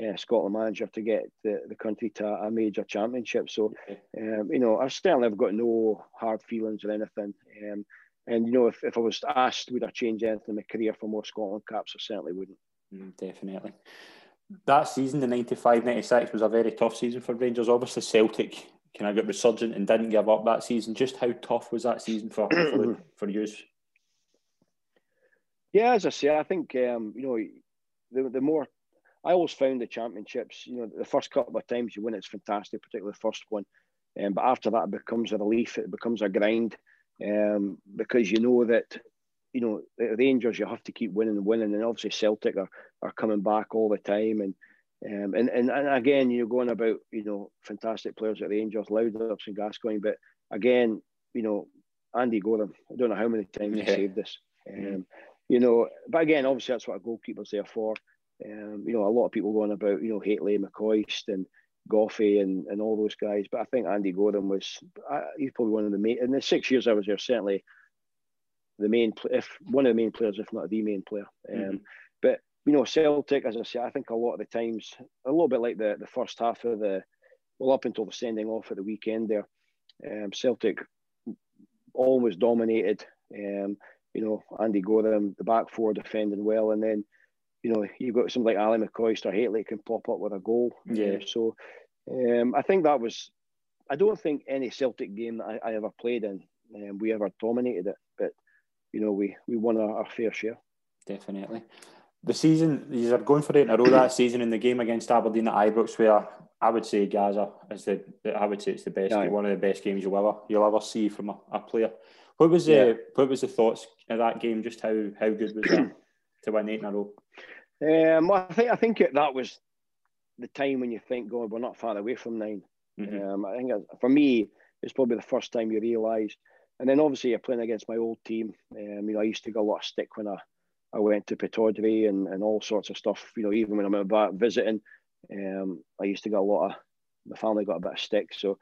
uh, Scotland manager to get the, the country to a major championship. So, um, you know, I certainly have got no hard feelings or anything. Um, and you know, if, if I was asked, would I change anything in my career for more Scotland caps? I certainly wouldn't. Mm, definitely. That season, the 95 96, was a very tough season for Rangers. Obviously, Celtic kind of got resurgent and didn't give up that season. Just how tough was that season for for, for you? Yeah, as I say, I think um, you know the the more I always found the championships. You know, the first couple of times you win, it's fantastic, particularly the first one. Um, but after that, it becomes a relief. It becomes a grind um, because you know that you know the Rangers you have to keep winning and winning, and obviously Celtic are, are coming back all the time, and um, and, and and again you're going about you know fantastic players at Rangers, Laudrup and Gascoigne, but again you know Andy Goram, I don't know how many times yeah. he saved this, um, you know, but again obviously that's what a goalkeeper's there for. Um, you know, a lot of people going about, you know, Hateley, McCoist, and Goughy and, and all those guys. But I think Andy Goram was uh, he's probably one of the main in the six years I was there. Certainly the main if one of the main players, if not the main player. Mm-hmm. Um, but you know Celtic, as I say, I think a lot of the times a little bit like the the first half of the well up until the sending off at the weekend there. Um, Celtic always dominated. Um, you know Andy Goram the back four defending well, and then you know, you've got somebody like Ali McCoist or can pop up with a goal. Yeah. Uh, so um, I think that was, I don't think any Celtic game that I, I ever played in, um, we ever dominated it. But, you know, we, we won our, our fair share. Definitely. The season, you are going for eight in a row that season in the game against Aberdeen at Ibrox, where I would say Gazza is the, I would say it's the best, yeah. one of the best games you'll ever you'll ever see from a, a player. What was the yeah. what was the thoughts of that game? Just how how good was that to win eight in a row? Um, I think I think it, that was the time when you think, God, we're not far away from 9 mm-hmm. um, I think for me, it's probably the first time you realise. And then obviously you're playing against my old team. Um, you know, I used to get a lot of stick when I, I went to Pittodrie and, and all sorts of stuff. You know, even when I'm back visiting, um, I used to get a lot of my family got a bit of stick. So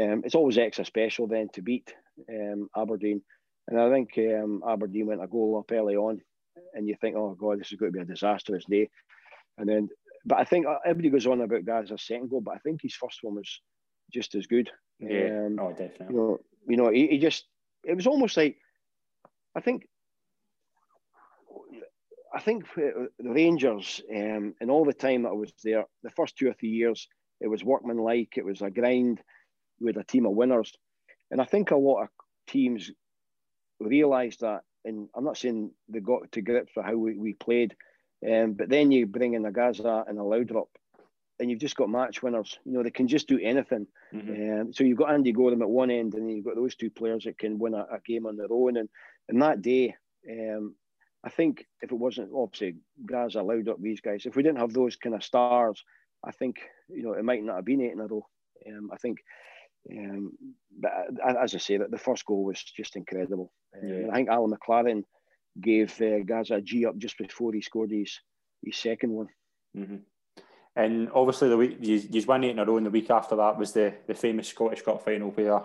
um, it's always extra special then to beat um, Aberdeen. And I think um, Aberdeen went a goal up early on and you think, oh god, this is going to be a disastrous day. And then, but I think uh, everybody goes on about Gazza's second goal, but I think his first one was just as good. Yeah, um, oh definitely. You know, you know, he, he just it was almost like I think I think the Rangers, um, and all the time that I was there, the first two or three years, it was workmanlike. It was a grind with a team of winners, and I think a lot of teams realised that and I'm not saying they got to grips with how we, we played, um, but then you bring in a Gazza and a Laudrup, and you've just got match winners. You know, they can just do anything. Mm-hmm. Um, so you've got Andy Goram at one end, and then you've got those two players that can win a, a game on their own. And, and that day, um, I think if it wasn't obviously Gazza, Laudrup, these guys, if we didn't have those kind of stars, I think, you know, it might not have been eight in a row. Um, I think um, but as I say, that the first goal was just incredible. Um, yeah. I think Alan McLaren gave uh, Gazza a G up just before he scored his his second one. Mm-hmm. And obviously, the week you, you won eight in a row, and the week after that was the, the famous Scottish Cup final where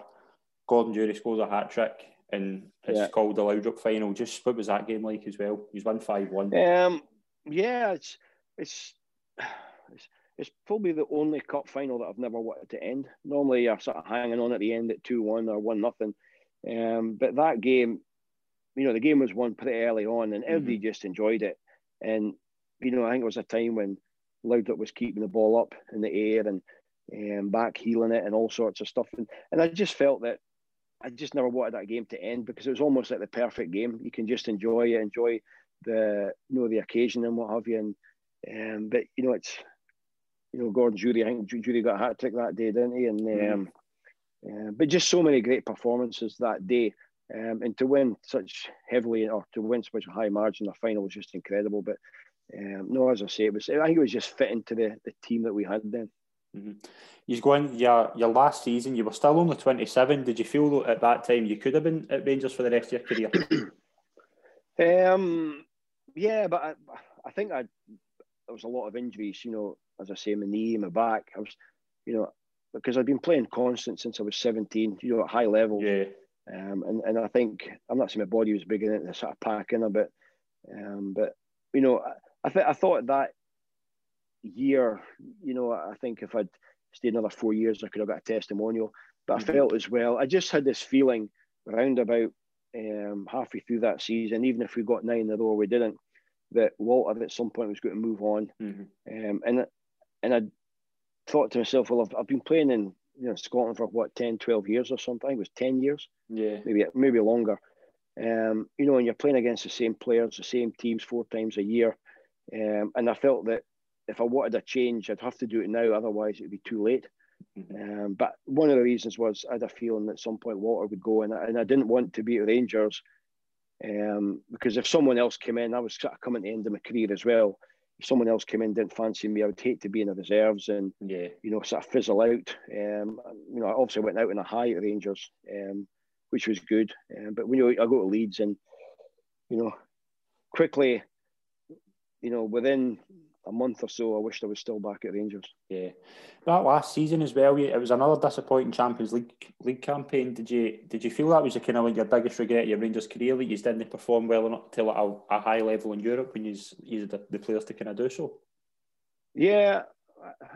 Gordon Durie scores a hat trick, and it's yeah. called the Laudrup final. Just what was that game like as well? He's won five one. Um, yeah, it's it's it's it's probably the only cup final that I've never wanted to end. Normally, you're sort of hanging on at the end at two one or one nothing, um, but that game, you know, the game was won pretty early on, and everybody mm-hmm. just enjoyed it. And you know, I think it was a time when Laudrup was keeping the ball up in the air and um, back healing it and all sorts of stuff. And, and I just felt that I just never wanted that game to end because it was almost like the perfect game. You can just enjoy it, enjoy the you know the occasion and what have you. And um, but you know, it's you know, Gordon Durie, I think Durie got a hat trick that day, didn't he? And mm. um, uh, but just so many great performances that day. Um, and to win such heavily or to win such a high margin, the final was just incredible. But um, no, as I say, it was I think it was just fitting to the, the team that we had then. Mm-hmm. You're going your your last season. You were still only 27. Did you feel at that time you could have been at Rangers for the rest of your career? um, yeah, but I, I think I there was a lot of injuries. You know, as I say, my knee, my back. I was, you know, because I've been playing constant since I was 17, you know, at high levels. Yeah. Um, and, and I think I'm not saying my body was beginning to sort of pack in a bit, um, but you know, I, th- I thought that year, you know, I think if I'd stayed another four years, I could have got a testimonial. But mm-hmm. I felt as well, I just had this feeling around about um, halfway through that season, even if we got nine in a row, we didn't, that Walter at some point was going to move on. Mm-hmm. Um, and and I thought to myself, well, I've, I've been playing in you know Scotland for what 10, 12 years or something. it was 10 years. Yeah. Maybe maybe longer. Um, you know, and you're playing against the same players, the same teams four times a year. Um, and I felt that if I wanted a change, I'd have to do it now, otherwise it'd be too late. Mm-hmm. Um, but one of the reasons was I had a feeling that at some point Walter would go, and I, and I didn't want to be at Rangers um, because if someone else came in, I was sort of coming to the end of my career as well if someone else came in didn't fancy me, I would hate to be in the reserves and yeah, you know, sort of fizzle out. Um, you know, I obviously went out in a high at Rangers, um, which was good. Um, but when you I go to Leeds and you know, quickly, you know, within a month or so, I wished I was still back at Rangers. Yeah, that last season as well. It was another disappointing Champions League league campaign. Did you did you feel that was a kind of like your biggest regret of your Rangers career that you didn't perform well enough to a, a high level in Europe when you used the, the players to kind of do so? Yeah,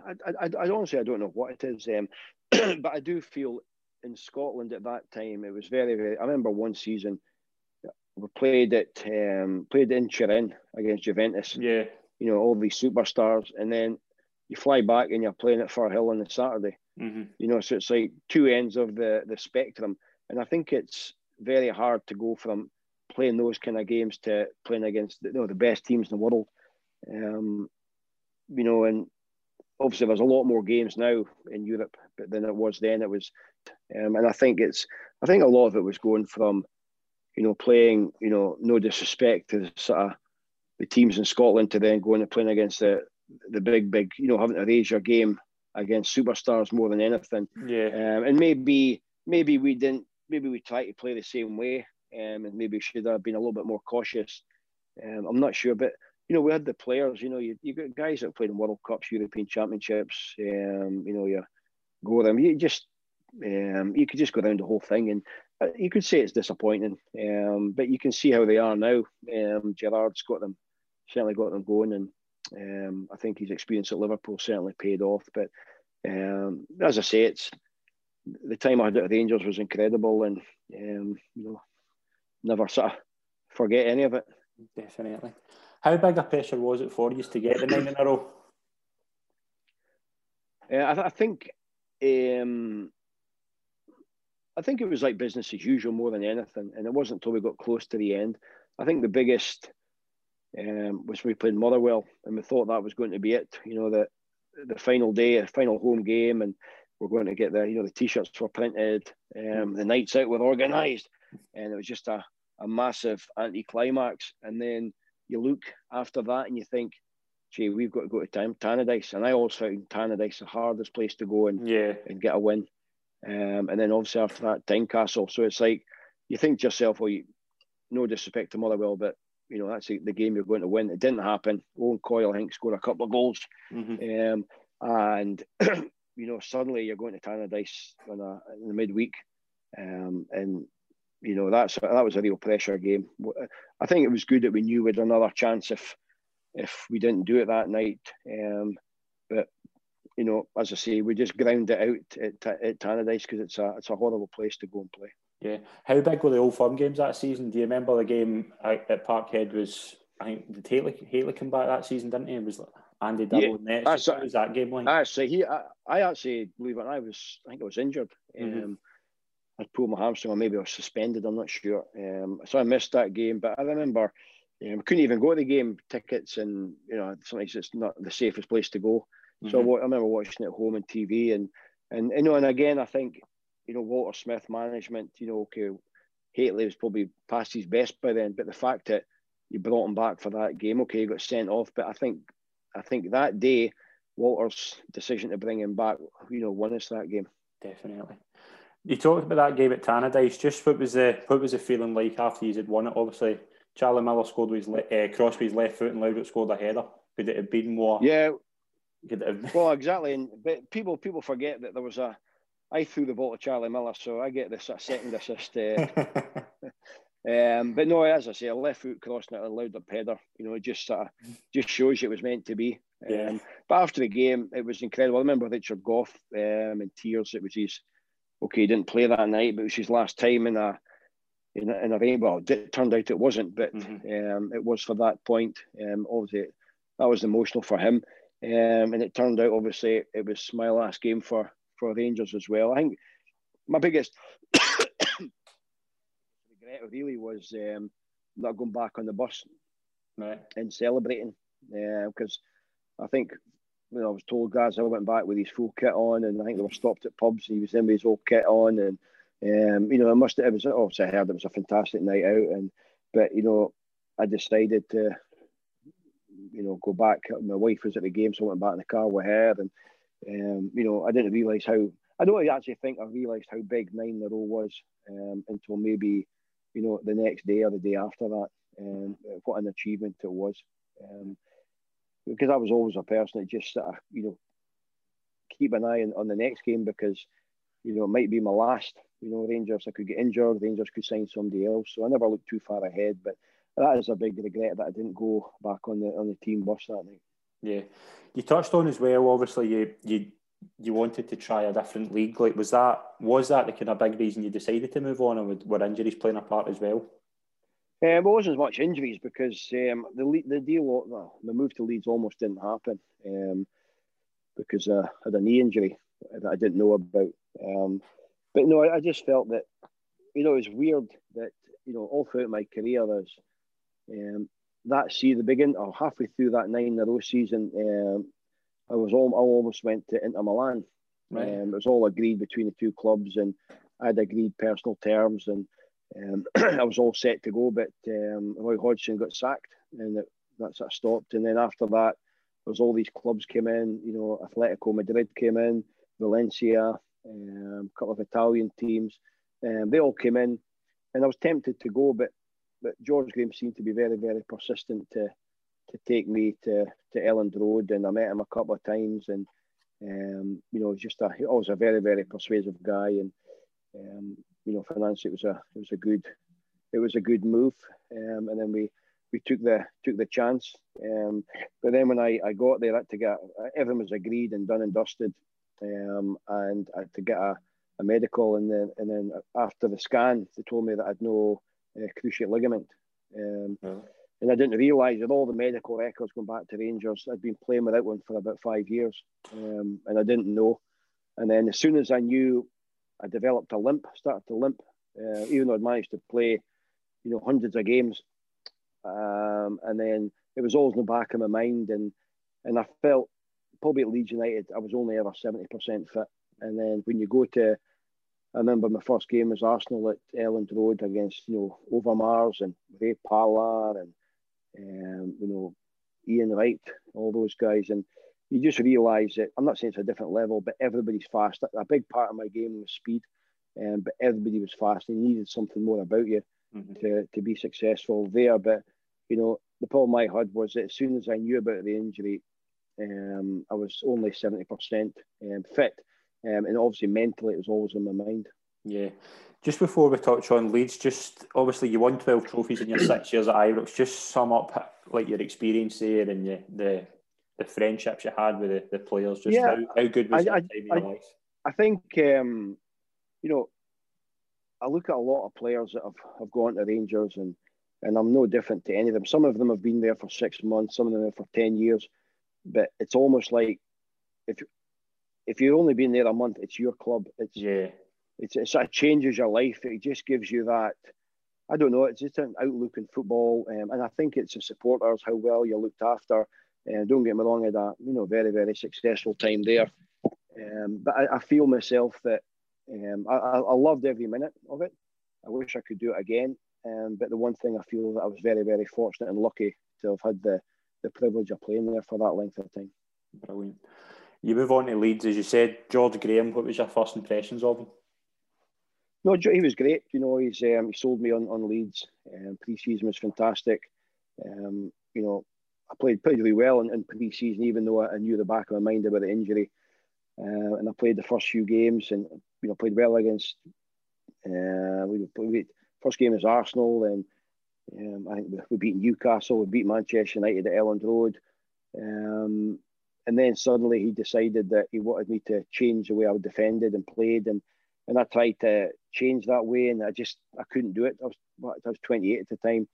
I, I, I honestly I don't know what it is, um, but I do feel in Scotland at that time it was very very. I remember one season we played at um, played in Turin against Juventus. Yeah you know, all these superstars, and then you fly back and you're playing at Firhill on the Saturday. Mm-hmm. You know, so it's like two ends of the the spectrum, and I think it's very hard to go from playing those kind of games to playing against you know the best teams in the world. Um, you know, and obviously there's a lot more games now in Europe but than it was then. It was, um, and I think it's I think a lot of it was going from, you know, playing you know no disrespect to the sort of the teams in Scotland to then going and playing against the the big big you know having to raise your game against superstars more than anything. Yeah, Um, and maybe maybe we didn't maybe we tried to play the same way, um, and maybe should have been a little bit more cautious. Um, I'm not sure, but you know we had the players. You know you you got guys that played in World Cups, European Championships. Um, you know you go them. You just um, you could just go down the whole thing, and uh, you could say it's disappointing. Um, but you can see how they are now. Um, Gerrard's got them certainly got them going, and um, I think his experience at Liverpool certainly paid off. But um, as I say, it's the time I had at the Rangers was incredible, and um, you know, never sort of forget any of it. definitely. How big a pressure was it for you to get the nine in a row? Yeah, I, th- I think, um, I think it was like business as usual more than anything, and it wasn't until we got close to the end. I think the biggest um, was we played Motherwell, and we thought that was going to be it. You know, the the final day, the final home game, and we're going to get the you know the t-shirts were printed, um, the nights out were organised, and it was just a, a massive anti-climax. And then you look after that and you think, gee, we've got to go to Tam- Tannadice, and I always found Tannadice the hardest place to go and Yeah, and get a win. Um, and then obviously after that, Tynecastle. So it's like you think to yourself, well, you, no disrespect to Motherwell, but you know that's the, game you're going to win. It didn't happen. Owen Coyle, I think, scored a couple of goals, hmm um, and you know suddenly you're going to Tannadice on a, in the midweek, um, and you know that's that was a real pressure game. I think it was good that we knew we had another chance if if we didn't do it that night. Um, but you know, as I say, we just ground it out at, at Tannadice because it's a it's a horrible place to go and play. Yeah. How big were the Old Firm games that season? Do you remember the game at, Parkhead? Was I think did Hateley Hateley come back that season? Didn't he? It was like Andy Dibble Yeah, net. that's What was that game like? Actually, he I, I actually believe it. I was I think I was injured. Mhm. Um, I'd pulled my hamstring, or maybe I was suspended. I'm not sure. Um, so I missed that game. But I remember um, couldn't even go to the game tickets, and you know sometimes it's not the safest place to go. So I I remember watching it at home on TV, and and you know, and again, I think you know Walter Smith management. You know, okay, Hateley was probably past his best by then, but the fact that you brought him back for that game, okay, he got sent off, but I think I think that day Walter's decision to bring him back, you know, won us that game. Definitely. You talked about that game at Tannadice. Just what was the what was the feeling like after you had won it? Obviously, Charlie Miller scored with his le- uh, Crosby's left foot and Laudrup scored a header. Could it have been more? Yeah, Could it have, well, exactly. And but people people forget that there was a. I threw the ball to Charlie Miller, so I get this second assist. Uh, Um, but no, as I say, a left foot crossing it allowed a header. You know, it just sort of just shows you it was meant to be. Um, Yeah. But after the game, it was incredible. I remember Richard Gough um, in tears. It was his okay. He didn't play that night, but it was his last time in a in a, in a rain. Well, it turned out it wasn't, but Mhm. um, it was for that point. Um, obviously, that was emotional for him. Um, and it turned out, obviously, it was my last game for for Rangers as well. I think my biggest regret really was um, not going back on the bus right. and celebrating Yeah, because I think you know I was told guys I went back with his full kit on and I think they were stopped at pubs and he was in with his old kit on and um, you know I must have, it was obviously I heard it was a fantastic night out and but you know I decided to you know go back my wife was at the game so I went back in the car with her and um, you know I didn't realise how I don't actually think I realised how big nine in a row was um, until maybe you know the next day or the day after that um, what an achievement it was um, because I was always a person that just sort of, you know, keep an eye on, on the next game because, you know, it might be my last. You know, Rangers, I could get injured, Rangers could sign somebody else. So I never looked too far ahead. But that is a big regret that I didn't go back on the on the team bus that night. Yeah, you touched on as well. Obviously, you you you wanted to try a different league. Like, was that was that the kind of big reason you decided to move on, or were injuries playing a part as well? Um, it wasn't as much injuries because um, the the deal, well, the move to Leeds almost didn't happen um, because I had a knee injury that I didn't know about. Um, but no, I, I, just felt that you know it was weird that you know all throughout my career there's um, that see the beginning or halfway through that nine in a row season, um, I was all I almost went to Inter Milan. Right. Um, it was all agreed between the two clubs, and I had agreed personal terms, and um, I was all set to go. But um, Roy Hodgson got sacked, and it, that sort of stopped. And then after that, there was all these clubs came in. You know, Atletico Madrid came in, Valencia, um, a couple of Italian teams. Um, they all came in, and I was tempted to go, but but George Graham seemed to be very very persistent to to take me to to Elland Road, and I met him a couple of times, and um, you know, just a always a very very persuasive guy, and um, you know, financially it was a it was a good it was a good move, um, and then we we took the took the chance. Um, but then when I, I got there, I had to get everything was agreed and done and dusted, um, and I had to get a, a medical, and then and then after the scan, they told me that I'd no uh, cruciate ligament. Um, And I didn't realise that all the medical records going back to Rangers, I'd been playing without one for about five years, um, and I didn't know. And then as soon as I knew, I developed a limp, started to limp, uh, even though I'd managed to play, you know, hundreds of games. Um, and then it was always in the back of my mind, and and I felt probably at Leeds United, I was only ever seventy percent fit. And then when you go to I remember my first game was Arsenal at Elland Road against you know Overmars and Ray Parlour and um, you know Ian Wright, all those guys, and you just realise that I'm not saying it's a different level, but everybody's fast. A big part of my game was speed, um, but everybody was fast. You needed something more about you mm-hmm. to, to be successful there. But you know the problem I had was that as soon as I knew about the injury, um, I was only seventy percent um, fit um, and obviously mentally, it was always on my mind. Yeah. Just before we touch on Leeds, just obviously you won 12 trophies in your six years at Ibrox. Just sum up like your experience there and the the, the friendships you had with the, the players. Just yeah, how, how good was I, that time in your life? I think, um, you know, I look at a lot of players that have, have gone to Rangers and and I'm no different to any of them. Some of them have been there for six months, some of them for 10 years. But it's almost like if if you've only been there a month, it's your club. It's yeah. It's it sort of changes your life. It just gives you that. I don't know. It's just an outlook in football, um, and I think it's the supporters how well you're looked after. And uh, don't get me wrong, I had a you know very very successful time there. Um, but I, I, feel myself that um, I, I loved every minute of it. I wish I could do it again. Um, but the one thing I feel that I was very very fortunate and lucky to have had the the privilege of playing there for that length of time. Brilliant. You move on to Leeds, as you said. George Graham, what was your first impressions of him? No, he was great. You know, he's um, he sold me on on Leeds. Um, pre-season was fantastic. Um, you know, I played pretty well in, in pre-season, even though I, knew the back of my mind about the injury. Uh, and I played the first few games, and you know, played well against. Uh, we, we first game was Arsenal, and um, I think we, we beat Newcastle, we beat Manchester United at Elland Road. Um, and then suddenly he decided that he wanted me to change the way I defended and played, and and I tried to change that way, and I just I couldn't do it. I was I was 28 at the time.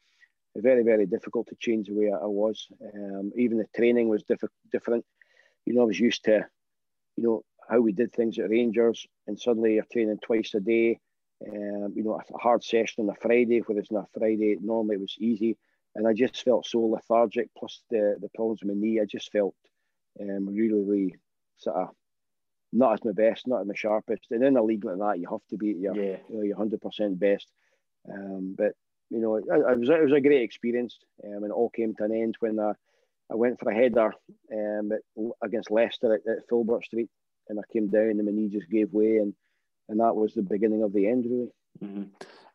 Very very difficult to change the way I, was. Um, even the training was diff- different. You know, I was used to, you know, how we did things at Rangers, and suddenly you're training twice a day. Um, you know, a hard session on a Friday, whereas on a Friday normally it was easy, and I just felt so lethargic. Plus the the problems with my knee, I just felt um, really, really sort of not as my best, not as my sharpest. And in a league like that, you have to be at your, yeah. you know, your hundred percent best. Um, but you know, it, it, was it was a great experience, um, and it all came to an end when I, I went for a header um, at, against Leicester at, at Filbert Street, and I came down and my knee just gave way, and and that was the beginning of the end, really. Mm-hmm.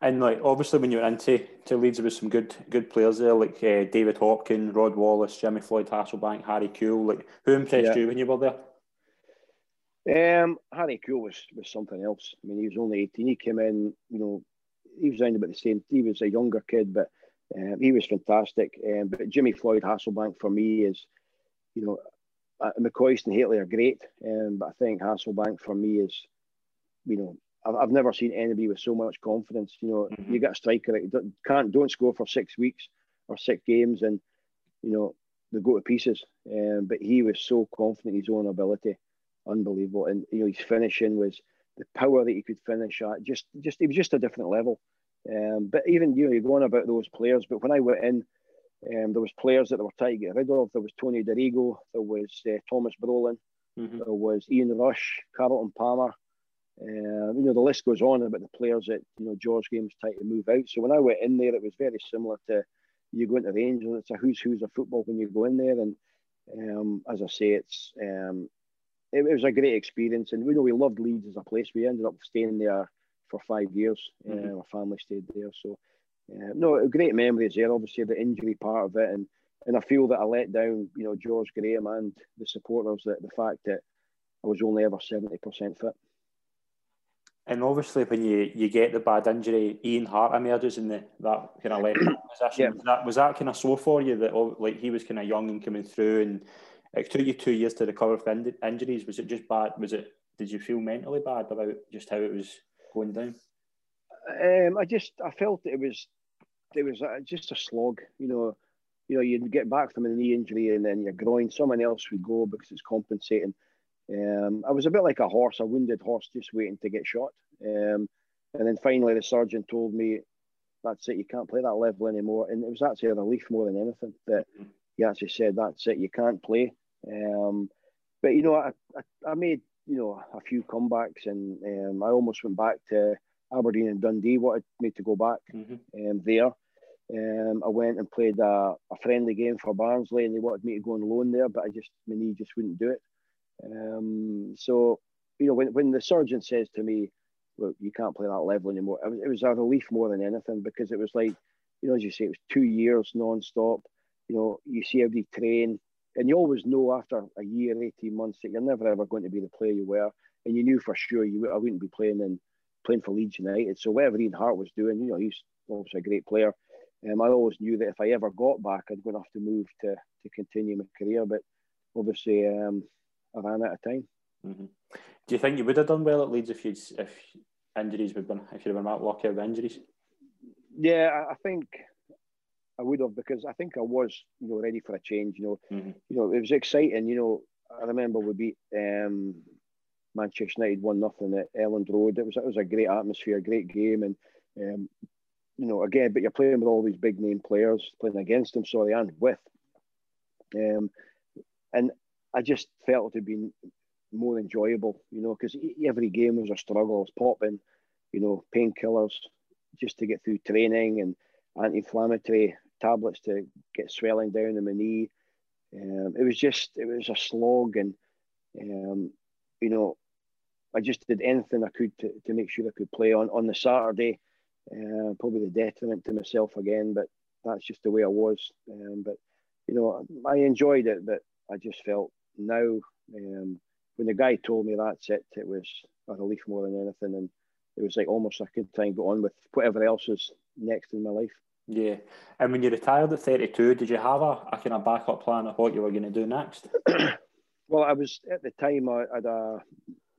And like obviously, when you were into to Leeds, there was some good good players there, like uh, David Hopkin, Rod Wallace, Jimmy Floyd Hasselbaink, Harry Kewell. Like who impressed yeah. you when you were there? Um, Harry Kewell was was something else. I mean, he was only eighteen. He came in, you know, he was around about the same. He was a younger kid, but um, he was fantastic. Um, but Jimmy Floyd Hasselbaink for me is, you know, uh, McCoist and Hateley are great, um, but I think Hasselbaink for me is, you know, I've, I've never seen anybody with so much confidence. You know, Mhm. you get a striker that can't don't score for six weeks or six games, and you know they go to pieces. Um, but he was so confident in his own ability, unbelievable. And you know his finishing was the power that he could finish at. Just just he was just a different level. Um, but even you know you're going about those players. But when I went in, um, there was players that they were trying to get rid of. There was Tony Dorigo. There was uh, Tomas Brolin. Mhm. There was Ian Rush, Carlton Palmer. Um, you know, the list goes on about the players that, you know, George Graham tried to move out. So when I went in there, it was very similar to you go into Rangers. It's a who's who's of football when you go in there. And um, as I say, it's um, it, it was a great experience. And we know we loved Leeds as a place. We ended up staying there for five years. Mhm. Uh, our family stayed there. So, uh, no, great memories there. Obviously, the injury part of it. And and I feel that I let down, you know, George Graham and the supporters that the fact that I was only ever 70% fit. And obviously, when you, you get the bad injury, Ian Harte emerges in the, that kind of left position. Yeah. Was that was that kind of sore for you that oh, like he was kind of young and coming through, and it took you two years to recover from in- injuries? Was it just bad? Was it? Did you feel mentally bad about just how it was going down? Um, I just I felt it was it was uh, just a slog. You know, you know you'd get back from a knee injury and then your groin. Someone else would go because it's compensating. Um, I was a bit like a horse, a wounded horse, just waiting to get shot. Um, and then finally, the surgeon told me, "That's it. You can't play that level anymore." And it was actually a relief more than anything that he actually said, "That's it. You can't play." Um, but you know, I, I, I made you know a few comebacks, and um, I almost went back to Aberdeen and Dundee. Wanted me to go back Mm-hmm. um, there. Um, I went and played a, a friendly game for Barnsley, and they wanted me to go on loan there, but I just my knee just wouldn't do it. Um, so you know, when when the surgeon says to me, "Look, you can't play that level anymore," it was, it was a relief more than anything because it was like, you know, as you say, it was two years non-stop. You know, you see every train, and you always know after a year, eighteen months that you're never ever going to be the player you were, and you knew for sure you I wouldn't be playing in playing for Leeds United. So whatever Ian Harte was doing, you know, he's obviously a great player. Um, I always knew that if I ever got back, I'd going to have to move to to continue my career. But obviously, um, I ran out of time. Mm-hmm. Do you think you would have done well at Leeds if you if injuries would have been if you'd have been that lucky with injuries? Yeah, I, think I would have because I think I was, you know, ready for a change. You know, Mhm. you know, it was exciting. You know, I remember we beat um, Manchester United one nothing at Elland Road. It was it was a great atmosphere, great game, and um, you know, again, but you're playing with all these big name players, playing against them, sorry, and with. Um, and I just felt it had been more enjoyable, you know, because every game was a struggle. I was popping, you know, painkillers just to get through training and anti-inflammatory tablets to get swelling down in my knee. Um, it was just, it was a slog, and um, you know, I just did anything I could to, to make sure I could play on on the Saturday. Uh, probably the detriment to myself again, but that's just the way I was. Um, but you know, I enjoyed it, but I just felt now um, when the guy told me that's it, it was a relief more than anything, and it was like almost I could try and go on with whatever else is next in my life. Yeah. And when you retired at 32, did you have a, a kind of backup plan of what you were going to do next? well, I was at the time I had a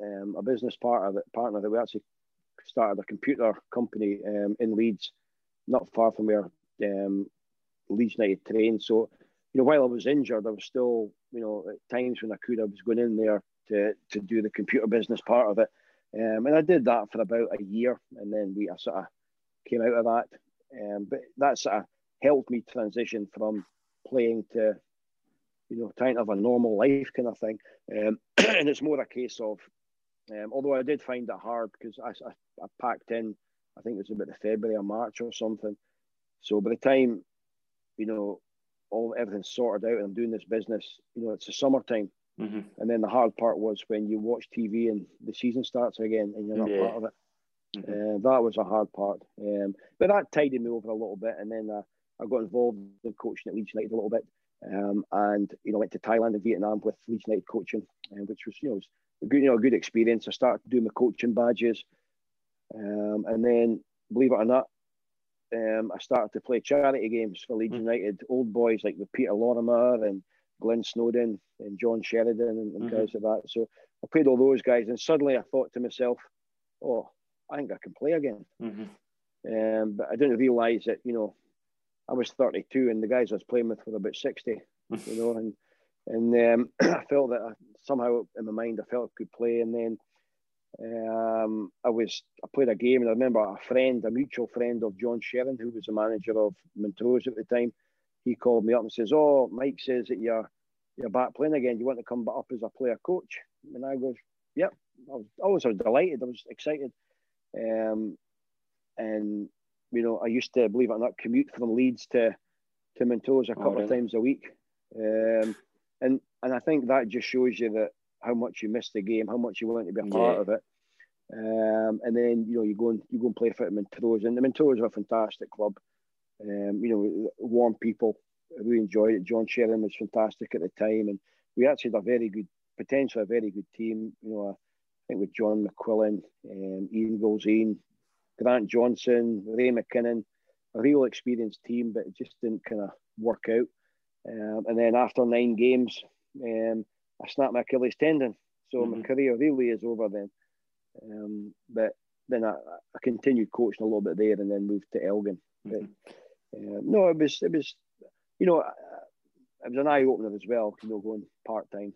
um, a business partner that partner that we actually started a computer company um, in Leeds, not far from where um, Leeds United trained. So, you know, while I was injured, I was still, you know, at times when I could, I was going in there to to do the computer business part of it, um, and I did that for about a year, and then we I sort of came out of that. Um, but that sort of helped me transition from playing to, you know, trying to have a normal life kind of thing. Um, and it's more a case of, um, although I did find it hard because I, I, I packed in, I think it was about February or March or something. So by the time, you know, all everything's sorted out and I'm doing this business, you know, it's the summertime. Mm-hmm. And then the hard part was when you watch TV and the season starts again and you're not Yeah. part of it. Mhm. Uh, that was a hard part. Um, but that tided me over a little bit. And then uh, I got involved in coaching at Leeds United a little bit. Um, and, you know, went to Thailand and Vietnam with Leeds United coaching, uh, which was, you know, was a good, you know, a good experience. I started doing my coaching badges. Um, and then, believe it or not, um, I started to play charity games for Leeds Mm. United, old boys like with Peter Lorimer and Glynn Snodin and John Sheridan and, and Mhm. guys like that. So I played all those guys, and suddenly I thought to myself, "Oh, I think I can play again. Mm-hmm. Um, but I didn't realise that you know I was 32 and the guys I was playing with were about 60. you know, and and um, I felt that I, somehow in my mind I felt I could play, and then um, I was I played a game, and I remember a friend, a mutual friend of John Sheran, who was the manager of Montrose at the time. He called me up and says, "Oh, Mike says that you're you're back playing again. You want to come back up as a player coach?" And I goes, "Yep." I was, I was delighted. I was excited, um, and you know, I used to believe it or not commute from Leeds to to Montrose a oh, couple oh, really? of times a week, um, and and I think that just shows you that how much you missed the game, how much you want to be a part yeah. of it. Um, and then you know you go and you go and play for Montrose, and the Montrose are a fantastic club. Um, you know, warm people. We enjoyed it. John Sheran was fantastic at the time, and we actually had a very good, potentially a very good team. You know, I think with John McQuillan, um, Ian Gilzean, Grant Johnson, Ray McKinnon, a real experienced team, but it just didn't kind of work out. Um, and then after nine games, um, I snapped my Achilles tendon. So mm-hmm. my career really is over then. Um, but then I, I, continued coaching a little bit there and then moved to Elgin. Mm-hmm. But, uh, no, it was, it was, you know, it was an eye opener as well, you know, going part time.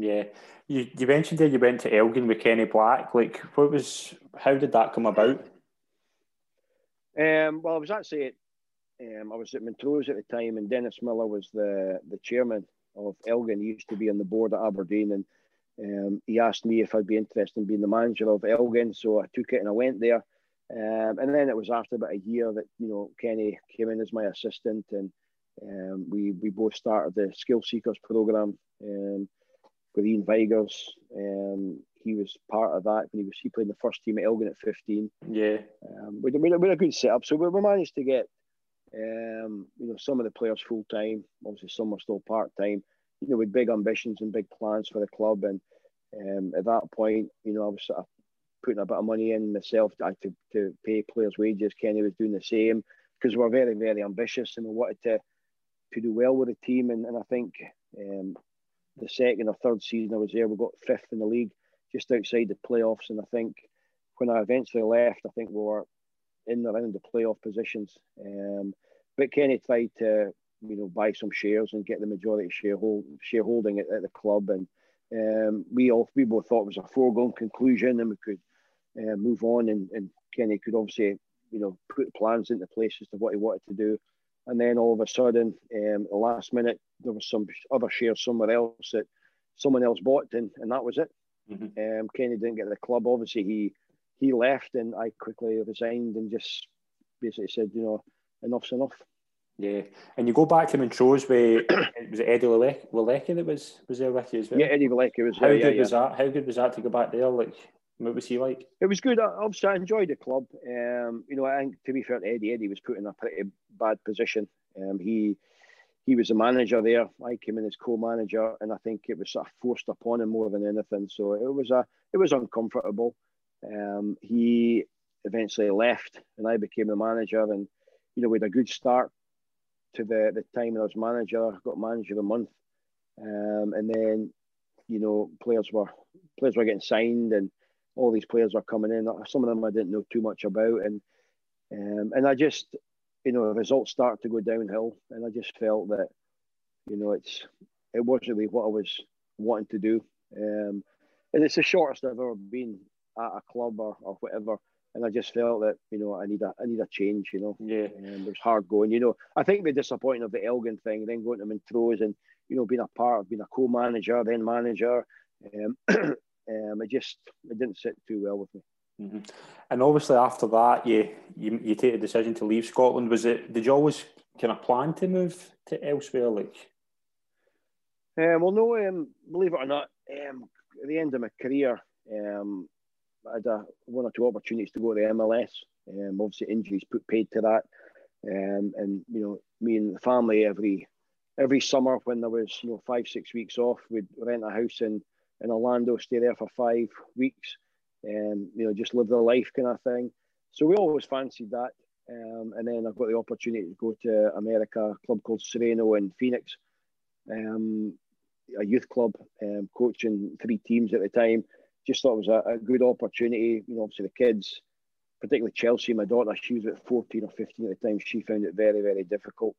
Yeah, you you mentioned that you went to Elgin with Kenny Black. Like, what was? How did that come about? Um, well, I was actually um, I was at Montrose at the time, and Dennis Miller was the the chairman of Elgin. He used to be on the board at Aberdeen, and um, he asked me if I'd be interested in being the manager of Elgin. So I took it and I went there. Um, and then it was after about a year that you know Kenny came in as my assistant, and um, we we both started the Skill Seekers program um, with Ian Vigurs. Um, he was part of that when he was he played in the first team at Elgin at 15. Yeah, um, we, we, we had a good setup. So we, we managed to get um, you know, some of the players full time, obviously some were still part time. You know, with big ambitions and big plans for the club. And um, at that point, you know, I was sort of putting a bit of money in myself to, to, to pay players' wages. Kenny was doing the same because we are very, very ambitious and we wanted to to do well with the team. And, and I think um, the second or third season I was there, we got fifth in the league, just outside the playoffs. And I think when I eventually left, I think we were in around the playoff positions. Um, but Kenny tried to, you know, buy some shares and get the majority sharehold, shareholding at, at the club, and um, we all we both thought it was a foregone conclusion, and we could uh, move on. And, and Kenny could obviously, you know, put plans into place as to what he wanted to do. And then all of a sudden, um, the last minute, there was some other shares somewhere else that someone else bought, and, and that was it. Mm-hmm. Um, Kenny didn't get the club. Obviously, he he left, and I quickly resigned and just basically said, you know, enough's enough. Yeah, and you go back to Montrose where was it Eddie Wolecki that was was there with you as well? Yeah, Eddie Wolecki was. How there, good yeah, was that? How good was that to go back there? Like, what was he like? It was good. Obviously, I enjoyed the club. Um, you know, I think to be fair to Eddie, Eddie was put in a pretty bad position. Um, he he was a manager there. I came in as co-manager, and I think it was sort of forced upon him more than anything. So it was a it was uncomfortable. Um, he eventually left, and I became the manager. And you know, we had a good start to the the time I was manager. I got manager of the month, um, and then you know, players were players were getting signed, and all these players were coming in. Some of them I didn't know too much about, and um, and I just you know, the results start to go downhill, and I just felt that you know it's it wasn't really what I was wanting to do. Um, and it's the shortest I've ever been at a club or, or whatever. And I just felt that you know I need a I need a change. You know, yeah. And it was hard going. You know, I think the disappointing of the Elgin thing, then going to Montrose and you know being a part of being a co-manager, then manager. Um, um, it just it didn't sit too well with me. Mm-hmm. And obviously after that, you, you you take a decision to leave Scotland. Was it? Did you always kind of plan to move to elsewhere? Like, um, well, no. Um, believe it or not, um, at the end of my career, um, I had a, one or two opportunities to go to the MLS. Um, obviously, injuries put paid to that, um, and you know, me and the family every every summer when there was you know five six weeks off, we'd rent a house in in Orlando, stay there for five weeks, and you know just live the life kind of thing. So we always fancied that, um, and then I got the opportunity to go to America, a club called Sereno in Phoenix, um, a youth club, um, coaching three teams at the time just thought it was a, a, good opportunity. You know, obviously the kids particularly Chelsea, my daughter, she was about 14 or 15 at the time. She found it very, very difficult.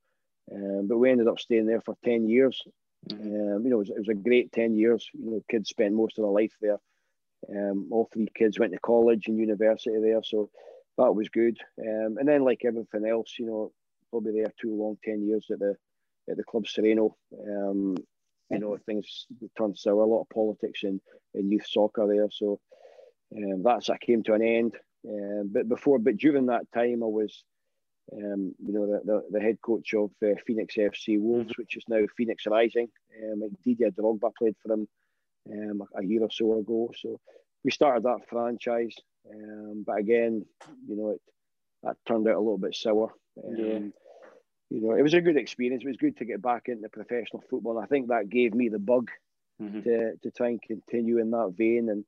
Um, but we ended up staying there for 10 years. Mm-hmm. Um, you know, it was, it was, a great 10 years. You know, kids spent most of their life there. Um, all three kids went to college and university there. So that was good. Um, and then, like everything else, you know, probably there too long, 10 years at the at the club Sereno. Um, you know, things turned sour, a lot of politics in, in youth soccer there. So um, that's that came to an end. Um, but before, but during that time, I was, um, you know, the, the, the, head coach of uh, Phoenix FC Wolves, which is now Phoenix Rising. Um, Didier Drogba played for them um, a year or so ago. So we started that franchise. Um, but again, you know, it that turned out a little bit sour. Um, yeah. You know, it was a good experience. It was good to get back into professional football. And I think that gave me the bug mm-hmm. to, to try and continue in that vein. And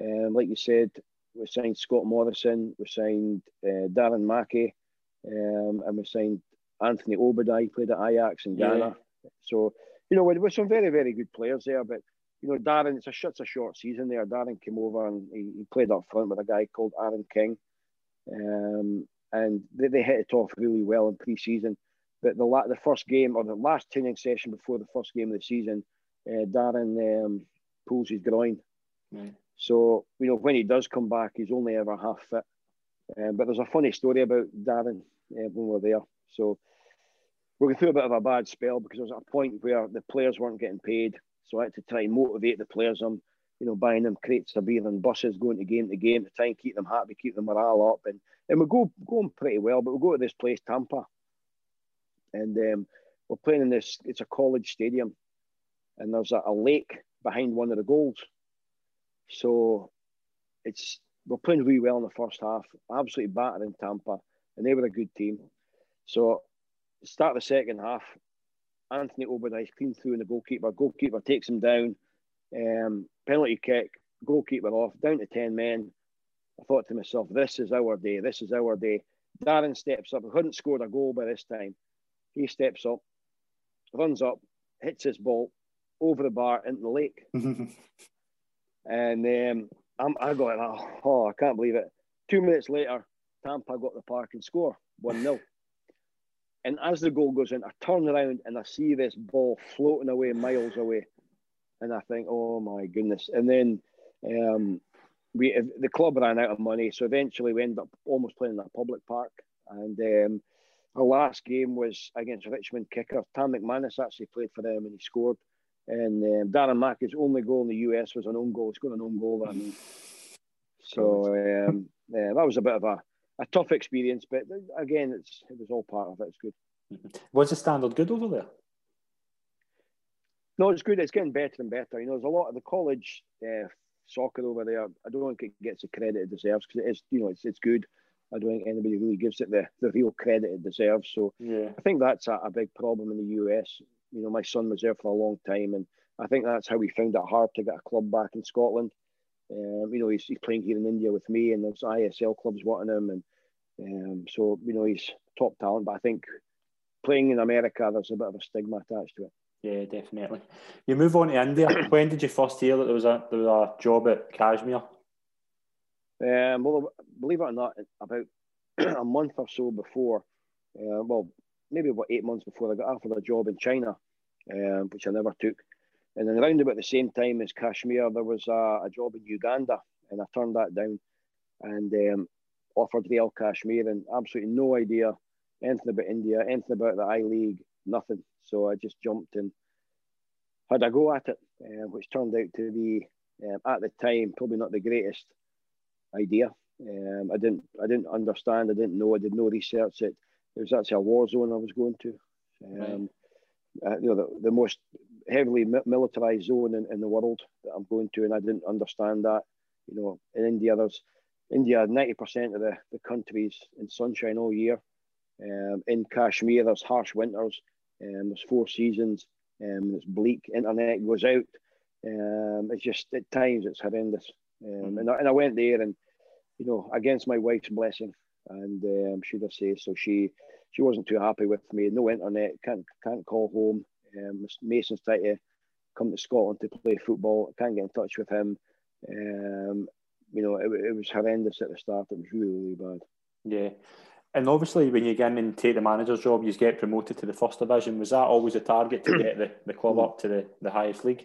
um, like you said, we signed Scott Morrison, we signed uh, Darren Mackie, um, and we signed Anthony Obodai, played at Ajax in Ghana. Yeah. So, you know, with some very, very good players there. But, you know, Darren, it's a, it's a short season there. Darren came over and he, he played up front with a guy called Aaron King. Um, and they, they hit it off really well in pre season. But the, la- the first game or the last training session before the first game of the season, uh, Darren um, pulls his groin. Mm. So, you know, when he does come back, he's only ever half fit. Um, but there's a funny story about Darren uh, when we were there. So, we went through a bit of a bad spell because there was a point where the players weren't getting paid. So I had to try and motivate the players. I'm, you know, buying them crates of beer and buses, going to game to game to try and keep them happy, keep them morale up. And, and we go going pretty well, but we go to this place, Tampa. And um, we're playing in this, it's a college stadium. And there's a, a lake behind one of the goals. So it's we're playing really well in the first half, absolutely battering Tampa, and they were a good team. So start the second half, Anthony Obodai clean through in the goalkeeper. Goalkeeper takes him down, um, penalty kick, goalkeeper off, down to 10 men. I thought to myself, this is our day, this is our day. Darren steps up, he hadn't scored a goal by this time. He steps up, runs up, hits his ball over the bar into the lake. And um, I'm, I got like, oh, I can't believe it. Two minutes later, Tampa got the park and score 1 0. and as the goal goes in, I turn around and I see this ball floating away miles away. And I think, oh my goodness. And then um, we the club ran out of money. So eventually we ended up almost playing in that public park. And um, our last game was against Richmond kicker. Tam McManus actually played for them and he scored. And um, Darren Mackie's only goal in the US was an own goal. He scored an own goal. I mean. So um, yeah, that was a bit of a, a tough experience, but again, it's it was all part of it. It's good. Was the standard good over there? No, it's good. It's getting better and better. You know, there's a lot of the college uh, soccer over there. I don't think it gets the credit it deserves because it is, you know, it's it's good. I don't think anybody really gives it the, the real credit it deserves. So yeah. I think that's a, a big problem in the US you know, my son was there for a long time, and I think that's how we found it hard to get a club back in Scotland. Um, you know, he's, he's playing here in India with me, and there's ISL clubs wanting him, and um, so you know he's top talent. But I think playing in America, there's a bit of a stigma attached to it. Yeah, definitely. You move on to India. when did you first hear that there was a there was a job at Kashmir? Um, well, believe it or not, about a month or so before, uh, well, maybe about eight months before I got offered a job in China, um, which I never took. And then around about the same time as Kashmir, there was a, a job in Uganda, and I turned that down and um, offered Real Kashmir, and absolutely no idea anything about India, anything about the I League, nothing. So I just jumped and had a go at it, uh, which turned out to be um, at the time probably not the greatest idea. Um, I didn't I didn't understand. I didn't know. I did no research. It it was actually a war zone I was going to. Um, right. uh, you know, the, the most heavily militarized zone in, in the world that I'm going to, and I didn't understand that. You know, in India, there's India, 90% of the, the countries in sunshine all year. Um, in Kashmir, there's harsh winters, um, there's four seasons, um, it's bleak, internet goes out. Um, it's just, at times, it's horrendous. Um, mm-hmm. and, I, and I went there and, you know, against my wife's blessing, and um, she does say so. She she wasn't too happy with me. No internet, can't can't call home. Um, Mason's trying to come to Scotland to play football. Can't get in touch with him. Um, you know, it, it was horrendous at the start. It was really, really bad. Yeah. And obviously, when you get in and take the manager's job, you get promoted to the first division. Was that always a target to get the, the club up to the, the highest league?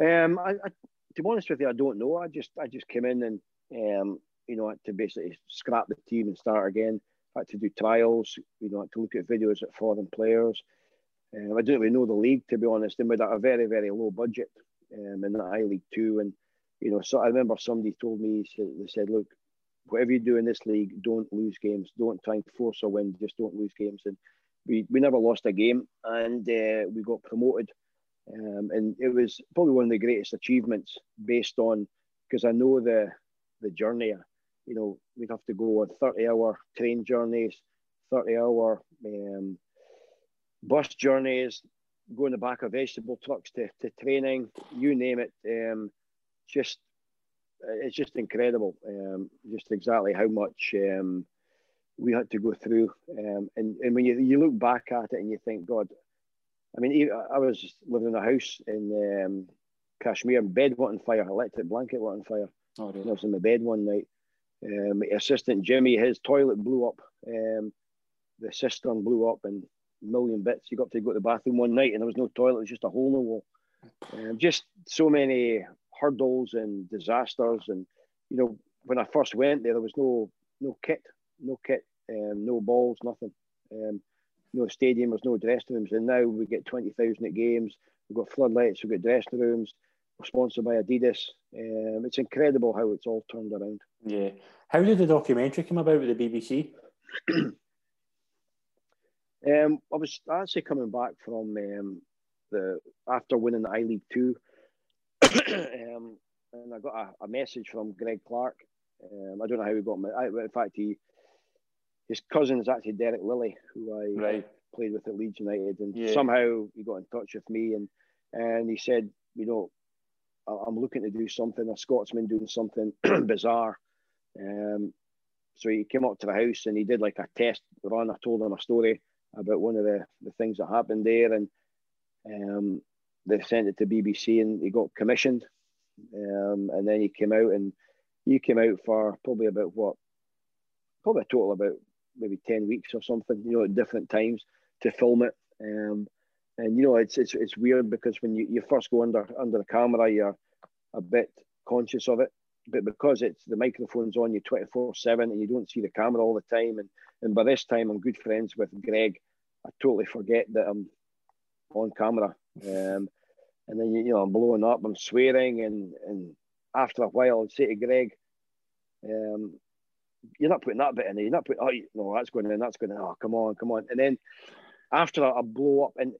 Um, I, I, to be honest with you, I don't know. I just I just came in and um, you know had to basically scrap the team and start again. I had to do trials. You know, had to look at videos at foreign players. Um, I didn't really know the league to be honest, and with a very very low budget um, in the I League Two, and you know, so I remember somebody told me they said, look, whatever you do in this league, don't lose games. Don't try and force a win. Just don't lose games. And we, we never lost a game, and uh, we got promoted. Um, and it was probably one of the greatest achievements based on because I know the the journey. You know, we'd have to go on thirty hour train journeys, thirty hour um, bus journeys, go in the back of vegetable trucks to, to training, you name it. Um, just it's just incredible, um, just exactly how much um, we had to go through. Um, and, and when you, you look back at it and you think, God, I mean, I was living in a house in um, Kashmir, bed went on fire, electric blanket went on fire. Oh, really? I was in my bed one night. Um, assistant Jimmy, his toilet blew up. Um, the cistern blew up and a million bits. You got to go to the bathroom one night and there was no toilet, it was just a hole in the wall. Um, just so many hurdles and disasters. And you know, when I first went there, there was no no kit, no kit, um, no balls, nothing. Um, no stadium, there's no dressing rooms, and now we get twenty thousand at games. We've got floodlights, we've got dressing rooms. We're sponsored by Adidas. Um, it's incredible how it's all turned around. Yeah. How did the documentary come about with the BBC? um, I was actually coming back from um, the after winning the I League Two. um, and I got a, a, message from Greg Clark. Um, I don't know how he got my. I, in fact, he his cousin is actually Derek Lilley, who I right. played with at Leeds United, and yeah. somehow he got in touch with me and and he said, you know, I'm looking to do something. A Scotsman doing something bizarre. Um, so he came up to the house and he did like a test run. I told him a story about one of the, the things that happened there, and um, they sent it to BBC and he got commissioned. Um, and then he came out and he came out for probably about what, probably a total about maybe 10 weeks or something, you know, at different times to film it. Um, and, you know, it's, it's, it's weird because when you, you first go under, under the camera, you're a bit conscious of it. But because it's the microphone's on you 24 7 and you don't see the camera all the time. And, and by this time, I'm good friends with Greg. I totally forget that I'm on camera. Um, and then you know I'm blowing up, I'm swearing, and and after a while I'd say to Greg, um, "You're not putting that bit in there. You're not putting. Oh no, that's going in. That's going in. Oh come on, come on." And then after that, I, blow up, and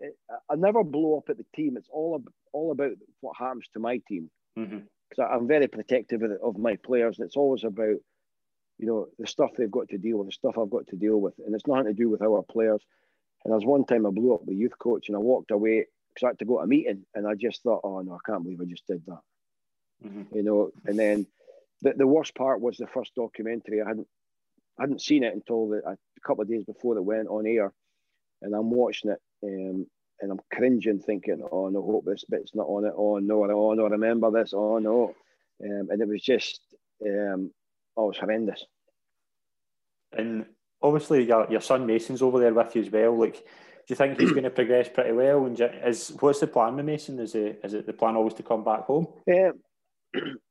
I never blow up at the team. It's all all about what happens to my team because mm-hmm. I'm very protective of, of my players, and it's always about you know the stuff they've got to deal with, the stuff I've got to deal with, and it's nothing to do with our players. And there was one time I blew up the youth coach, and I walked away because I had to go to a meeting, and I just thought, oh no, I can't believe I just did that. Mm-hmm. You know, and then the, the worst part was the first documentary. I hadn't I hadn't seen it until the, a couple of days before it went on air, and I'm watching it, um, and I'm cringing, thinking, "Oh no, hope this bit's not on it. Oh no, oh no, remember this. Oh no," um, and it was just, um, oh, it was horrendous. And obviously, your your son Mason's over there with you as well. Like, do you think he's going to progress pretty well? And is what's the plan with Mason? Is it is it the plan always to come back home? Um,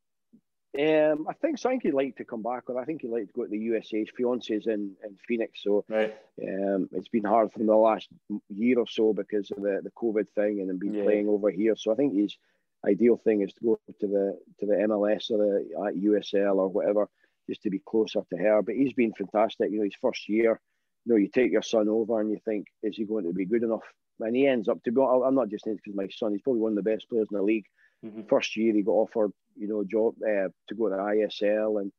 um, I think so. I think he'd like to come back, or I think he'd like to go to the USA. His fiance's in, in Phoenix, so right. um, it's been hard for him the last year or so because of the, the COVID thing and then been yeah. playing over here. So I think his ideal thing is to go to the to the MLS or the uh, USL or whatever, just to be closer to her. But he's been fantastic. You know, his first year you know, you take your son over and you think, is he going to be good enough? And he ends up to be. I'm not just saying because my son, he's probably one of the best players in the league. Mm-hmm. First year, he got offered, you know, job uh, to go to the ISL, and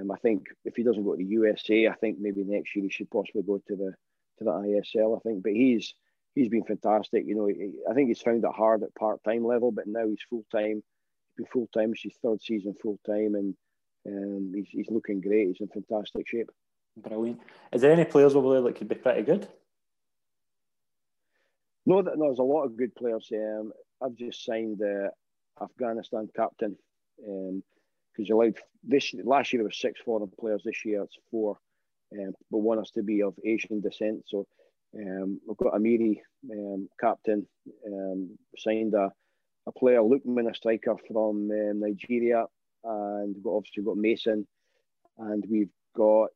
um, I think if he doesn't go to the USA, I think maybe next year he should possibly go to the to the ISL. I think, but he's he's been fantastic. You know, he, I think he's found it hard at part time level, but now he's full time. He's been full time. It's his third season full time, and um, he's he's looking great. He's in fantastic shape. Brilliant. Is there any players over there that could be pretty good? No, no there's a lot of good players. Um, I've just signed the Afghanistan captain. Um, because you allowed this last year it was six foreign players. This year it's four, um, but want us to be of Asian descent. So um, we've got Amiri, um, captain, um, signed a, a player, Lukman, a striker from um, Nigeria, and we've got, obviously got Mason, and we've got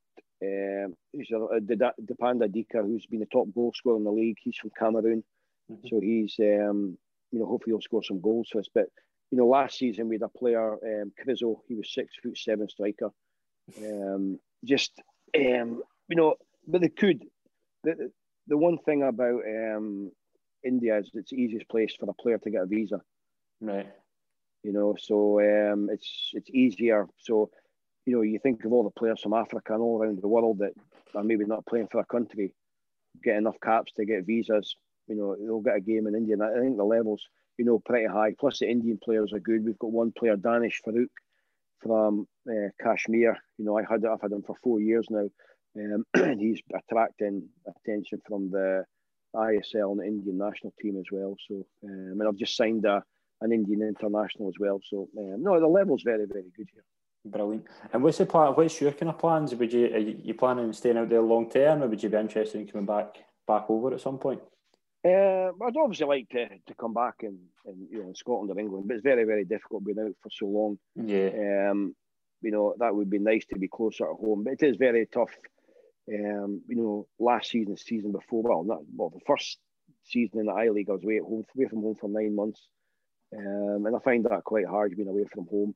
um, uh, Dipanda Dicka, who's been the top goal scorer in the league. He's from Cameroon, mm-hmm. so he's um, you know hopefully he'll score some goals for us. But you know, last season we had a player, um, Krizo, he was six foot seven striker. Um, just um, you know, but they could. The, the one thing about um, India is it's the easiest place for a player to get a visa. Right. You know, so um, it's it's easier. So, you know, you think of all the players from Africa and all around the world that are maybe not playing for a country, get enough caps to get visas. You know, they'll get a game in India. And I think the levels, you know, pretty high. Plus, the Indian players are good. We've got one player, Danish Farooq, from uh, Kashmir. You know, I had I've had him for four years now. Um, and he's attracting attention from the ISL and the Indian national team as well. So, um, and I've just signed a, an Indian international as well. So, um, no, the level's very, very good here. Brilliant. And what's the plan? What's your kind of plans? Would you are you planning on staying out there long term, or would you be interested in coming back back over at some point? Uh, I'd obviously like to, to come back in, in you know in Scotland or England, but it's very very difficult being out for so long. Yeah. Um, you know that would be nice to be closer at home, but it is very tough um, you know, last season, the season before, well, not well, the first season in the I League, I was away at home, away from home for nine months, um, and I find that quite hard being away from home.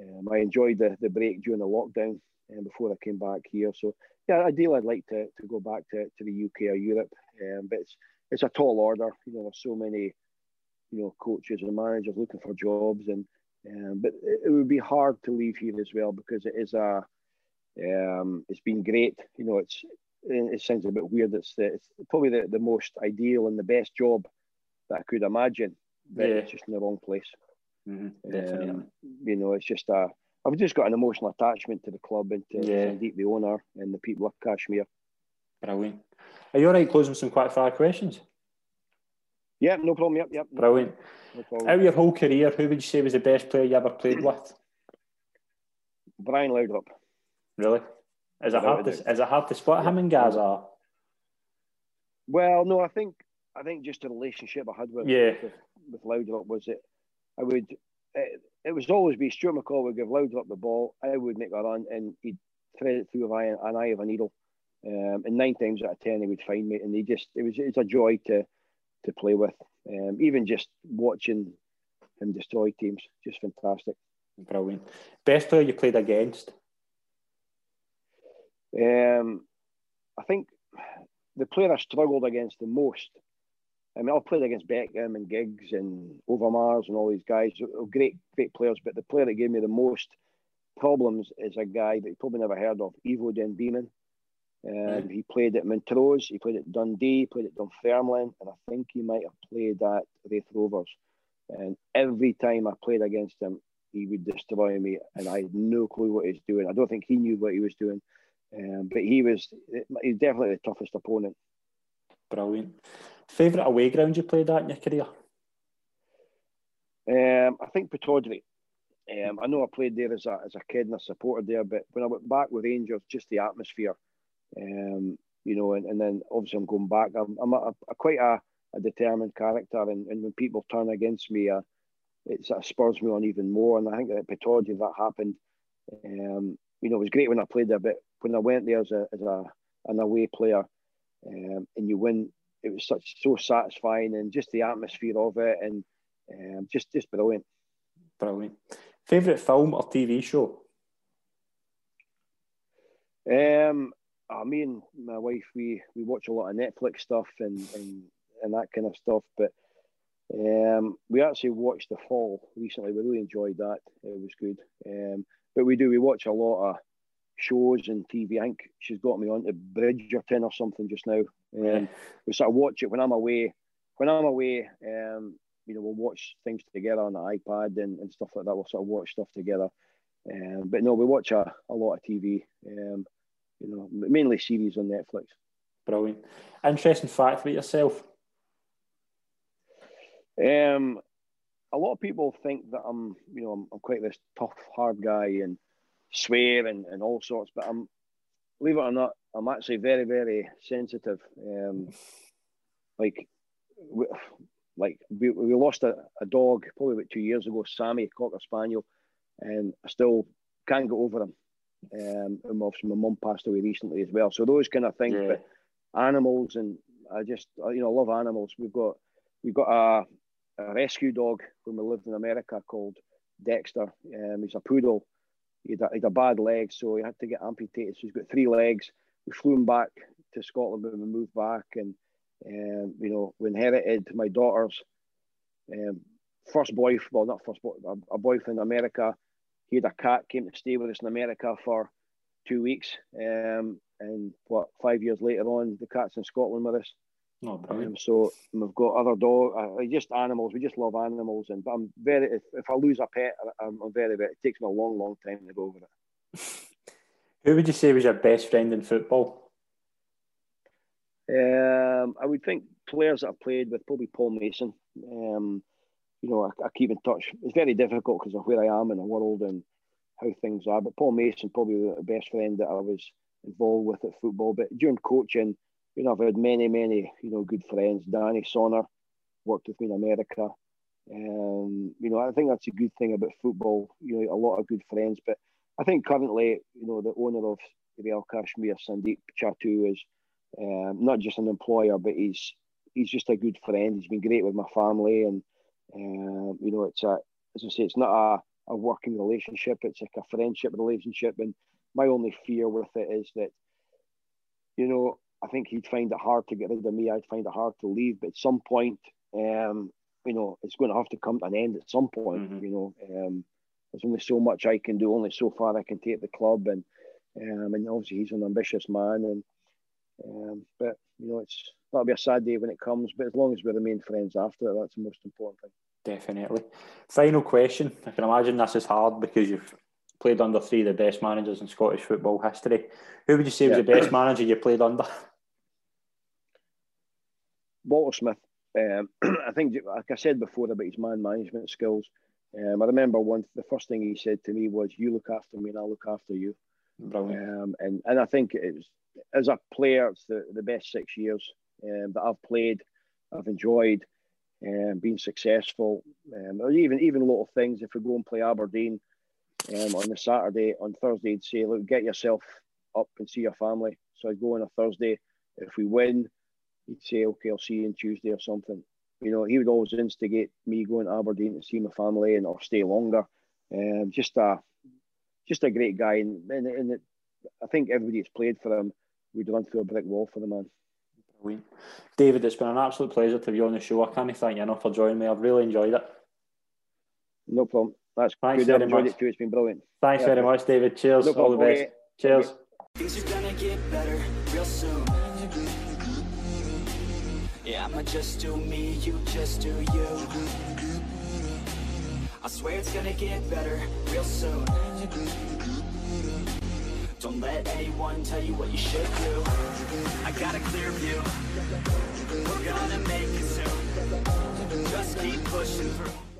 Um, I enjoyed the, the break during the lockdown um, before I came back here. So yeah, ideally I'd like to, to go back to, to the UK or Europe, um, but it's it's a tall order. You know, there's so many, you know, coaches and managers looking for jobs, and um, but it, it would be hard to leave here as well because it is a um, it's been great. You know, it's it sounds a bit weird. It's, the, it's probably the, the most ideal and the best job that I could imagine, but yeah. it's just in the wrong place. Mm-hmm. Um, you know, it's just a. I've just got an emotional attachment to the club and to yeah. Sandeep, the owner, and the people of Kashmir. Brilliant. Are you all right closing some quite fire questions? Yeah, no problem. Yep, yep. Brilliant. No. Out of your whole career, who would you say was the best player you ever played with? Brian Laudrup. Really? Is it hard to is it hard to split him and Gazza? Well, no, I think I think just the relationship I had with yeah. with, with Laudrup was it I would it, it was always be Stuart McCall would give Laudrup the ball, I would make a run and he'd thread it through an eye, an eye of a needle. Um, and nine times out of ten he would find me and he just it was it's a joy to to play with. Um, even just watching him destroy teams, just fantastic. Brilliant. Best player you played against? Um, I think the player I struggled against the most. I mean, I've played against Beckham and Giggs and Overmars and all these guys, great, great players. But the player that gave me the most problems is a guy that you probably never heard of, Ivo Den Bieman. Um, mm. He played at Montrose, he played at Dundee, he played at Dunfermline, and I think he might have played at Raith Rovers. And every time I played against him, he would destroy me, and I had no clue what he was doing. I don't think he knew what he was doing. Um, but he was he's definitely the toughest opponent. Brilliant. Favourite away ground you played at in your career? Um, I think Pittodrie. Um, I know I played there as a, as a kid and I supported there, but when I went back with Rangers, just the atmosphere, um, you know, and, and then obviously I'm going back. I'm, I'm a, a quite a, a, determined character, and, and when people turn against me, uh, it sort of spurs me on even more. And I think that at that happened. Um, you know, it was great when I played there, but when I went there as a as a an away player, um, and you win, it was such so satisfying, and just the atmosphere of it, and um, just just brilliant. Brilliant. Favorite film or TV show? Um, I me and my wife we we watch a lot of Netflix stuff and and, and that kind of stuff, but. Um, we actually watched The Fall recently. We really enjoyed that. It was good. Um, but we do. We watch a lot of shows and TV. I think she's got me onto Bridgerton or something just now. Um, we sort of watch it when I'm away. When I'm away, um, you know, we'll watch things together on the iPad and, and stuff like that. We'll sort of watch stuff together. Um, but no, we watch a, a lot of TV. Um, you know, mainly series on Netflix. Brilliant. Interesting fact about yourself. Um, a lot of people think that I'm, you know, I'm, I'm quite this tough, hard guy and swear and, and all sorts, but I'm, believe it or not, I'm actually very, very sensitive. Um, like, we, like we, we lost a, a dog probably about two years ago, Sammy, Cocker Spaniel, and I still can't get over him. Um, and obviously my mum passed away recently as well. So those kind of things, yeah. but animals and I just, you know, love animals. We've got, we've got a, a rescue dog when we lived in America called Dexter. Um, he's a poodle. He had, a, he had a bad leg, so he had to get amputated. So he's got three legs. We flew him back to Scotland when we moved back, and um, you know, we inherited my daughter's um, first boyfriend. Well, not first, boy, a, a boyfriend in America. He had a cat, came to stay with us in America for two weeks, um, and what five years later on, the cat's in Scotland with us. Oh, um, so we've got other dogs, uh, just animals. We just love animals, and but I'm very. If, if I lose a pet, I'm, I'm, very, very. It takes me a long, long time to go over it. Who would you say was your best friend in football? Um, I would think players that I've played with, probably Paul Mason. Um, you know, I, I, keep in touch. It's very difficult because of where I am in the world and how things are. But Paul Mason, probably the best friend that I was involved with at football. But during coaching, you know, I've had many, many, you know, good friends. Danny Sonner worked with me in America. Um, you know, I think that's a good thing about football. You know, a lot of good friends. But I think currently, you know, the owner of Real Kashmir, Sandeep Chattoo, is um, not just an employer, but he's he's just a good friend. He's been great with my family, and um, you know, it's a as I say, it's not a, a working relationship. It's like a friendship relationship. And my only fear with it is that, you know, I think he'd find it hard to get rid of me. I'd find it hard to leave. But at some point, um, you know, it's going to have to come to an end at some point. Mm-hmm. You know, um, there's only so much I can do, only so far I can take the club, and um, and obviously he's an ambitious man, and um, but you know, it's that'll be a sad day when it comes. But as long as we remain friends after it, that's the most important thing. Definitely. Final question. I can imagine this is hard because you've played under three of the best managers in Scottish football history. Who would you say yeah. was the best manager you played under? Walter Smith. Um, I think, like I said before about his man management skills, um, I remember one. The first thing he said to me was, "You look after me, and I'll look after you." Um, and and I think it was as a player, it's the, the best six years um, that I've played. I've enjoyed and um, been successful. Um, or even even little things. If we go and play Aberdeen um, on the Saturday, on Thursday, he'd say, "Look, get yourself up and see your family." So I'd go on a Thursday. If we win, he'd say, okay, I'll see you on Tuesday or something. You know, he would always instigate me going to Aberdeen to see my family and or stay longer. Um, just a just a great guy, and, and, and it, I think everybody that's played for him would run through a brick wall for the man. Brilliant. David, it's been an absolute pleasure to be on the show. I can't thank you enough for joining me. I've really enjoyed it. No problem. That's Thanks good. I've enjoyed much. it too. It's been brilliant. Thanks yeah, very much, David. Cheers. No All the best. Cheers. Things are gonna get better real soon. Yeah, I'ma just do me, you just do you. I swear it's gonna get better real soon. Don't let anyone tell you what you should do. I got a clear view. We're gonna make it soon. Just keep pushing through.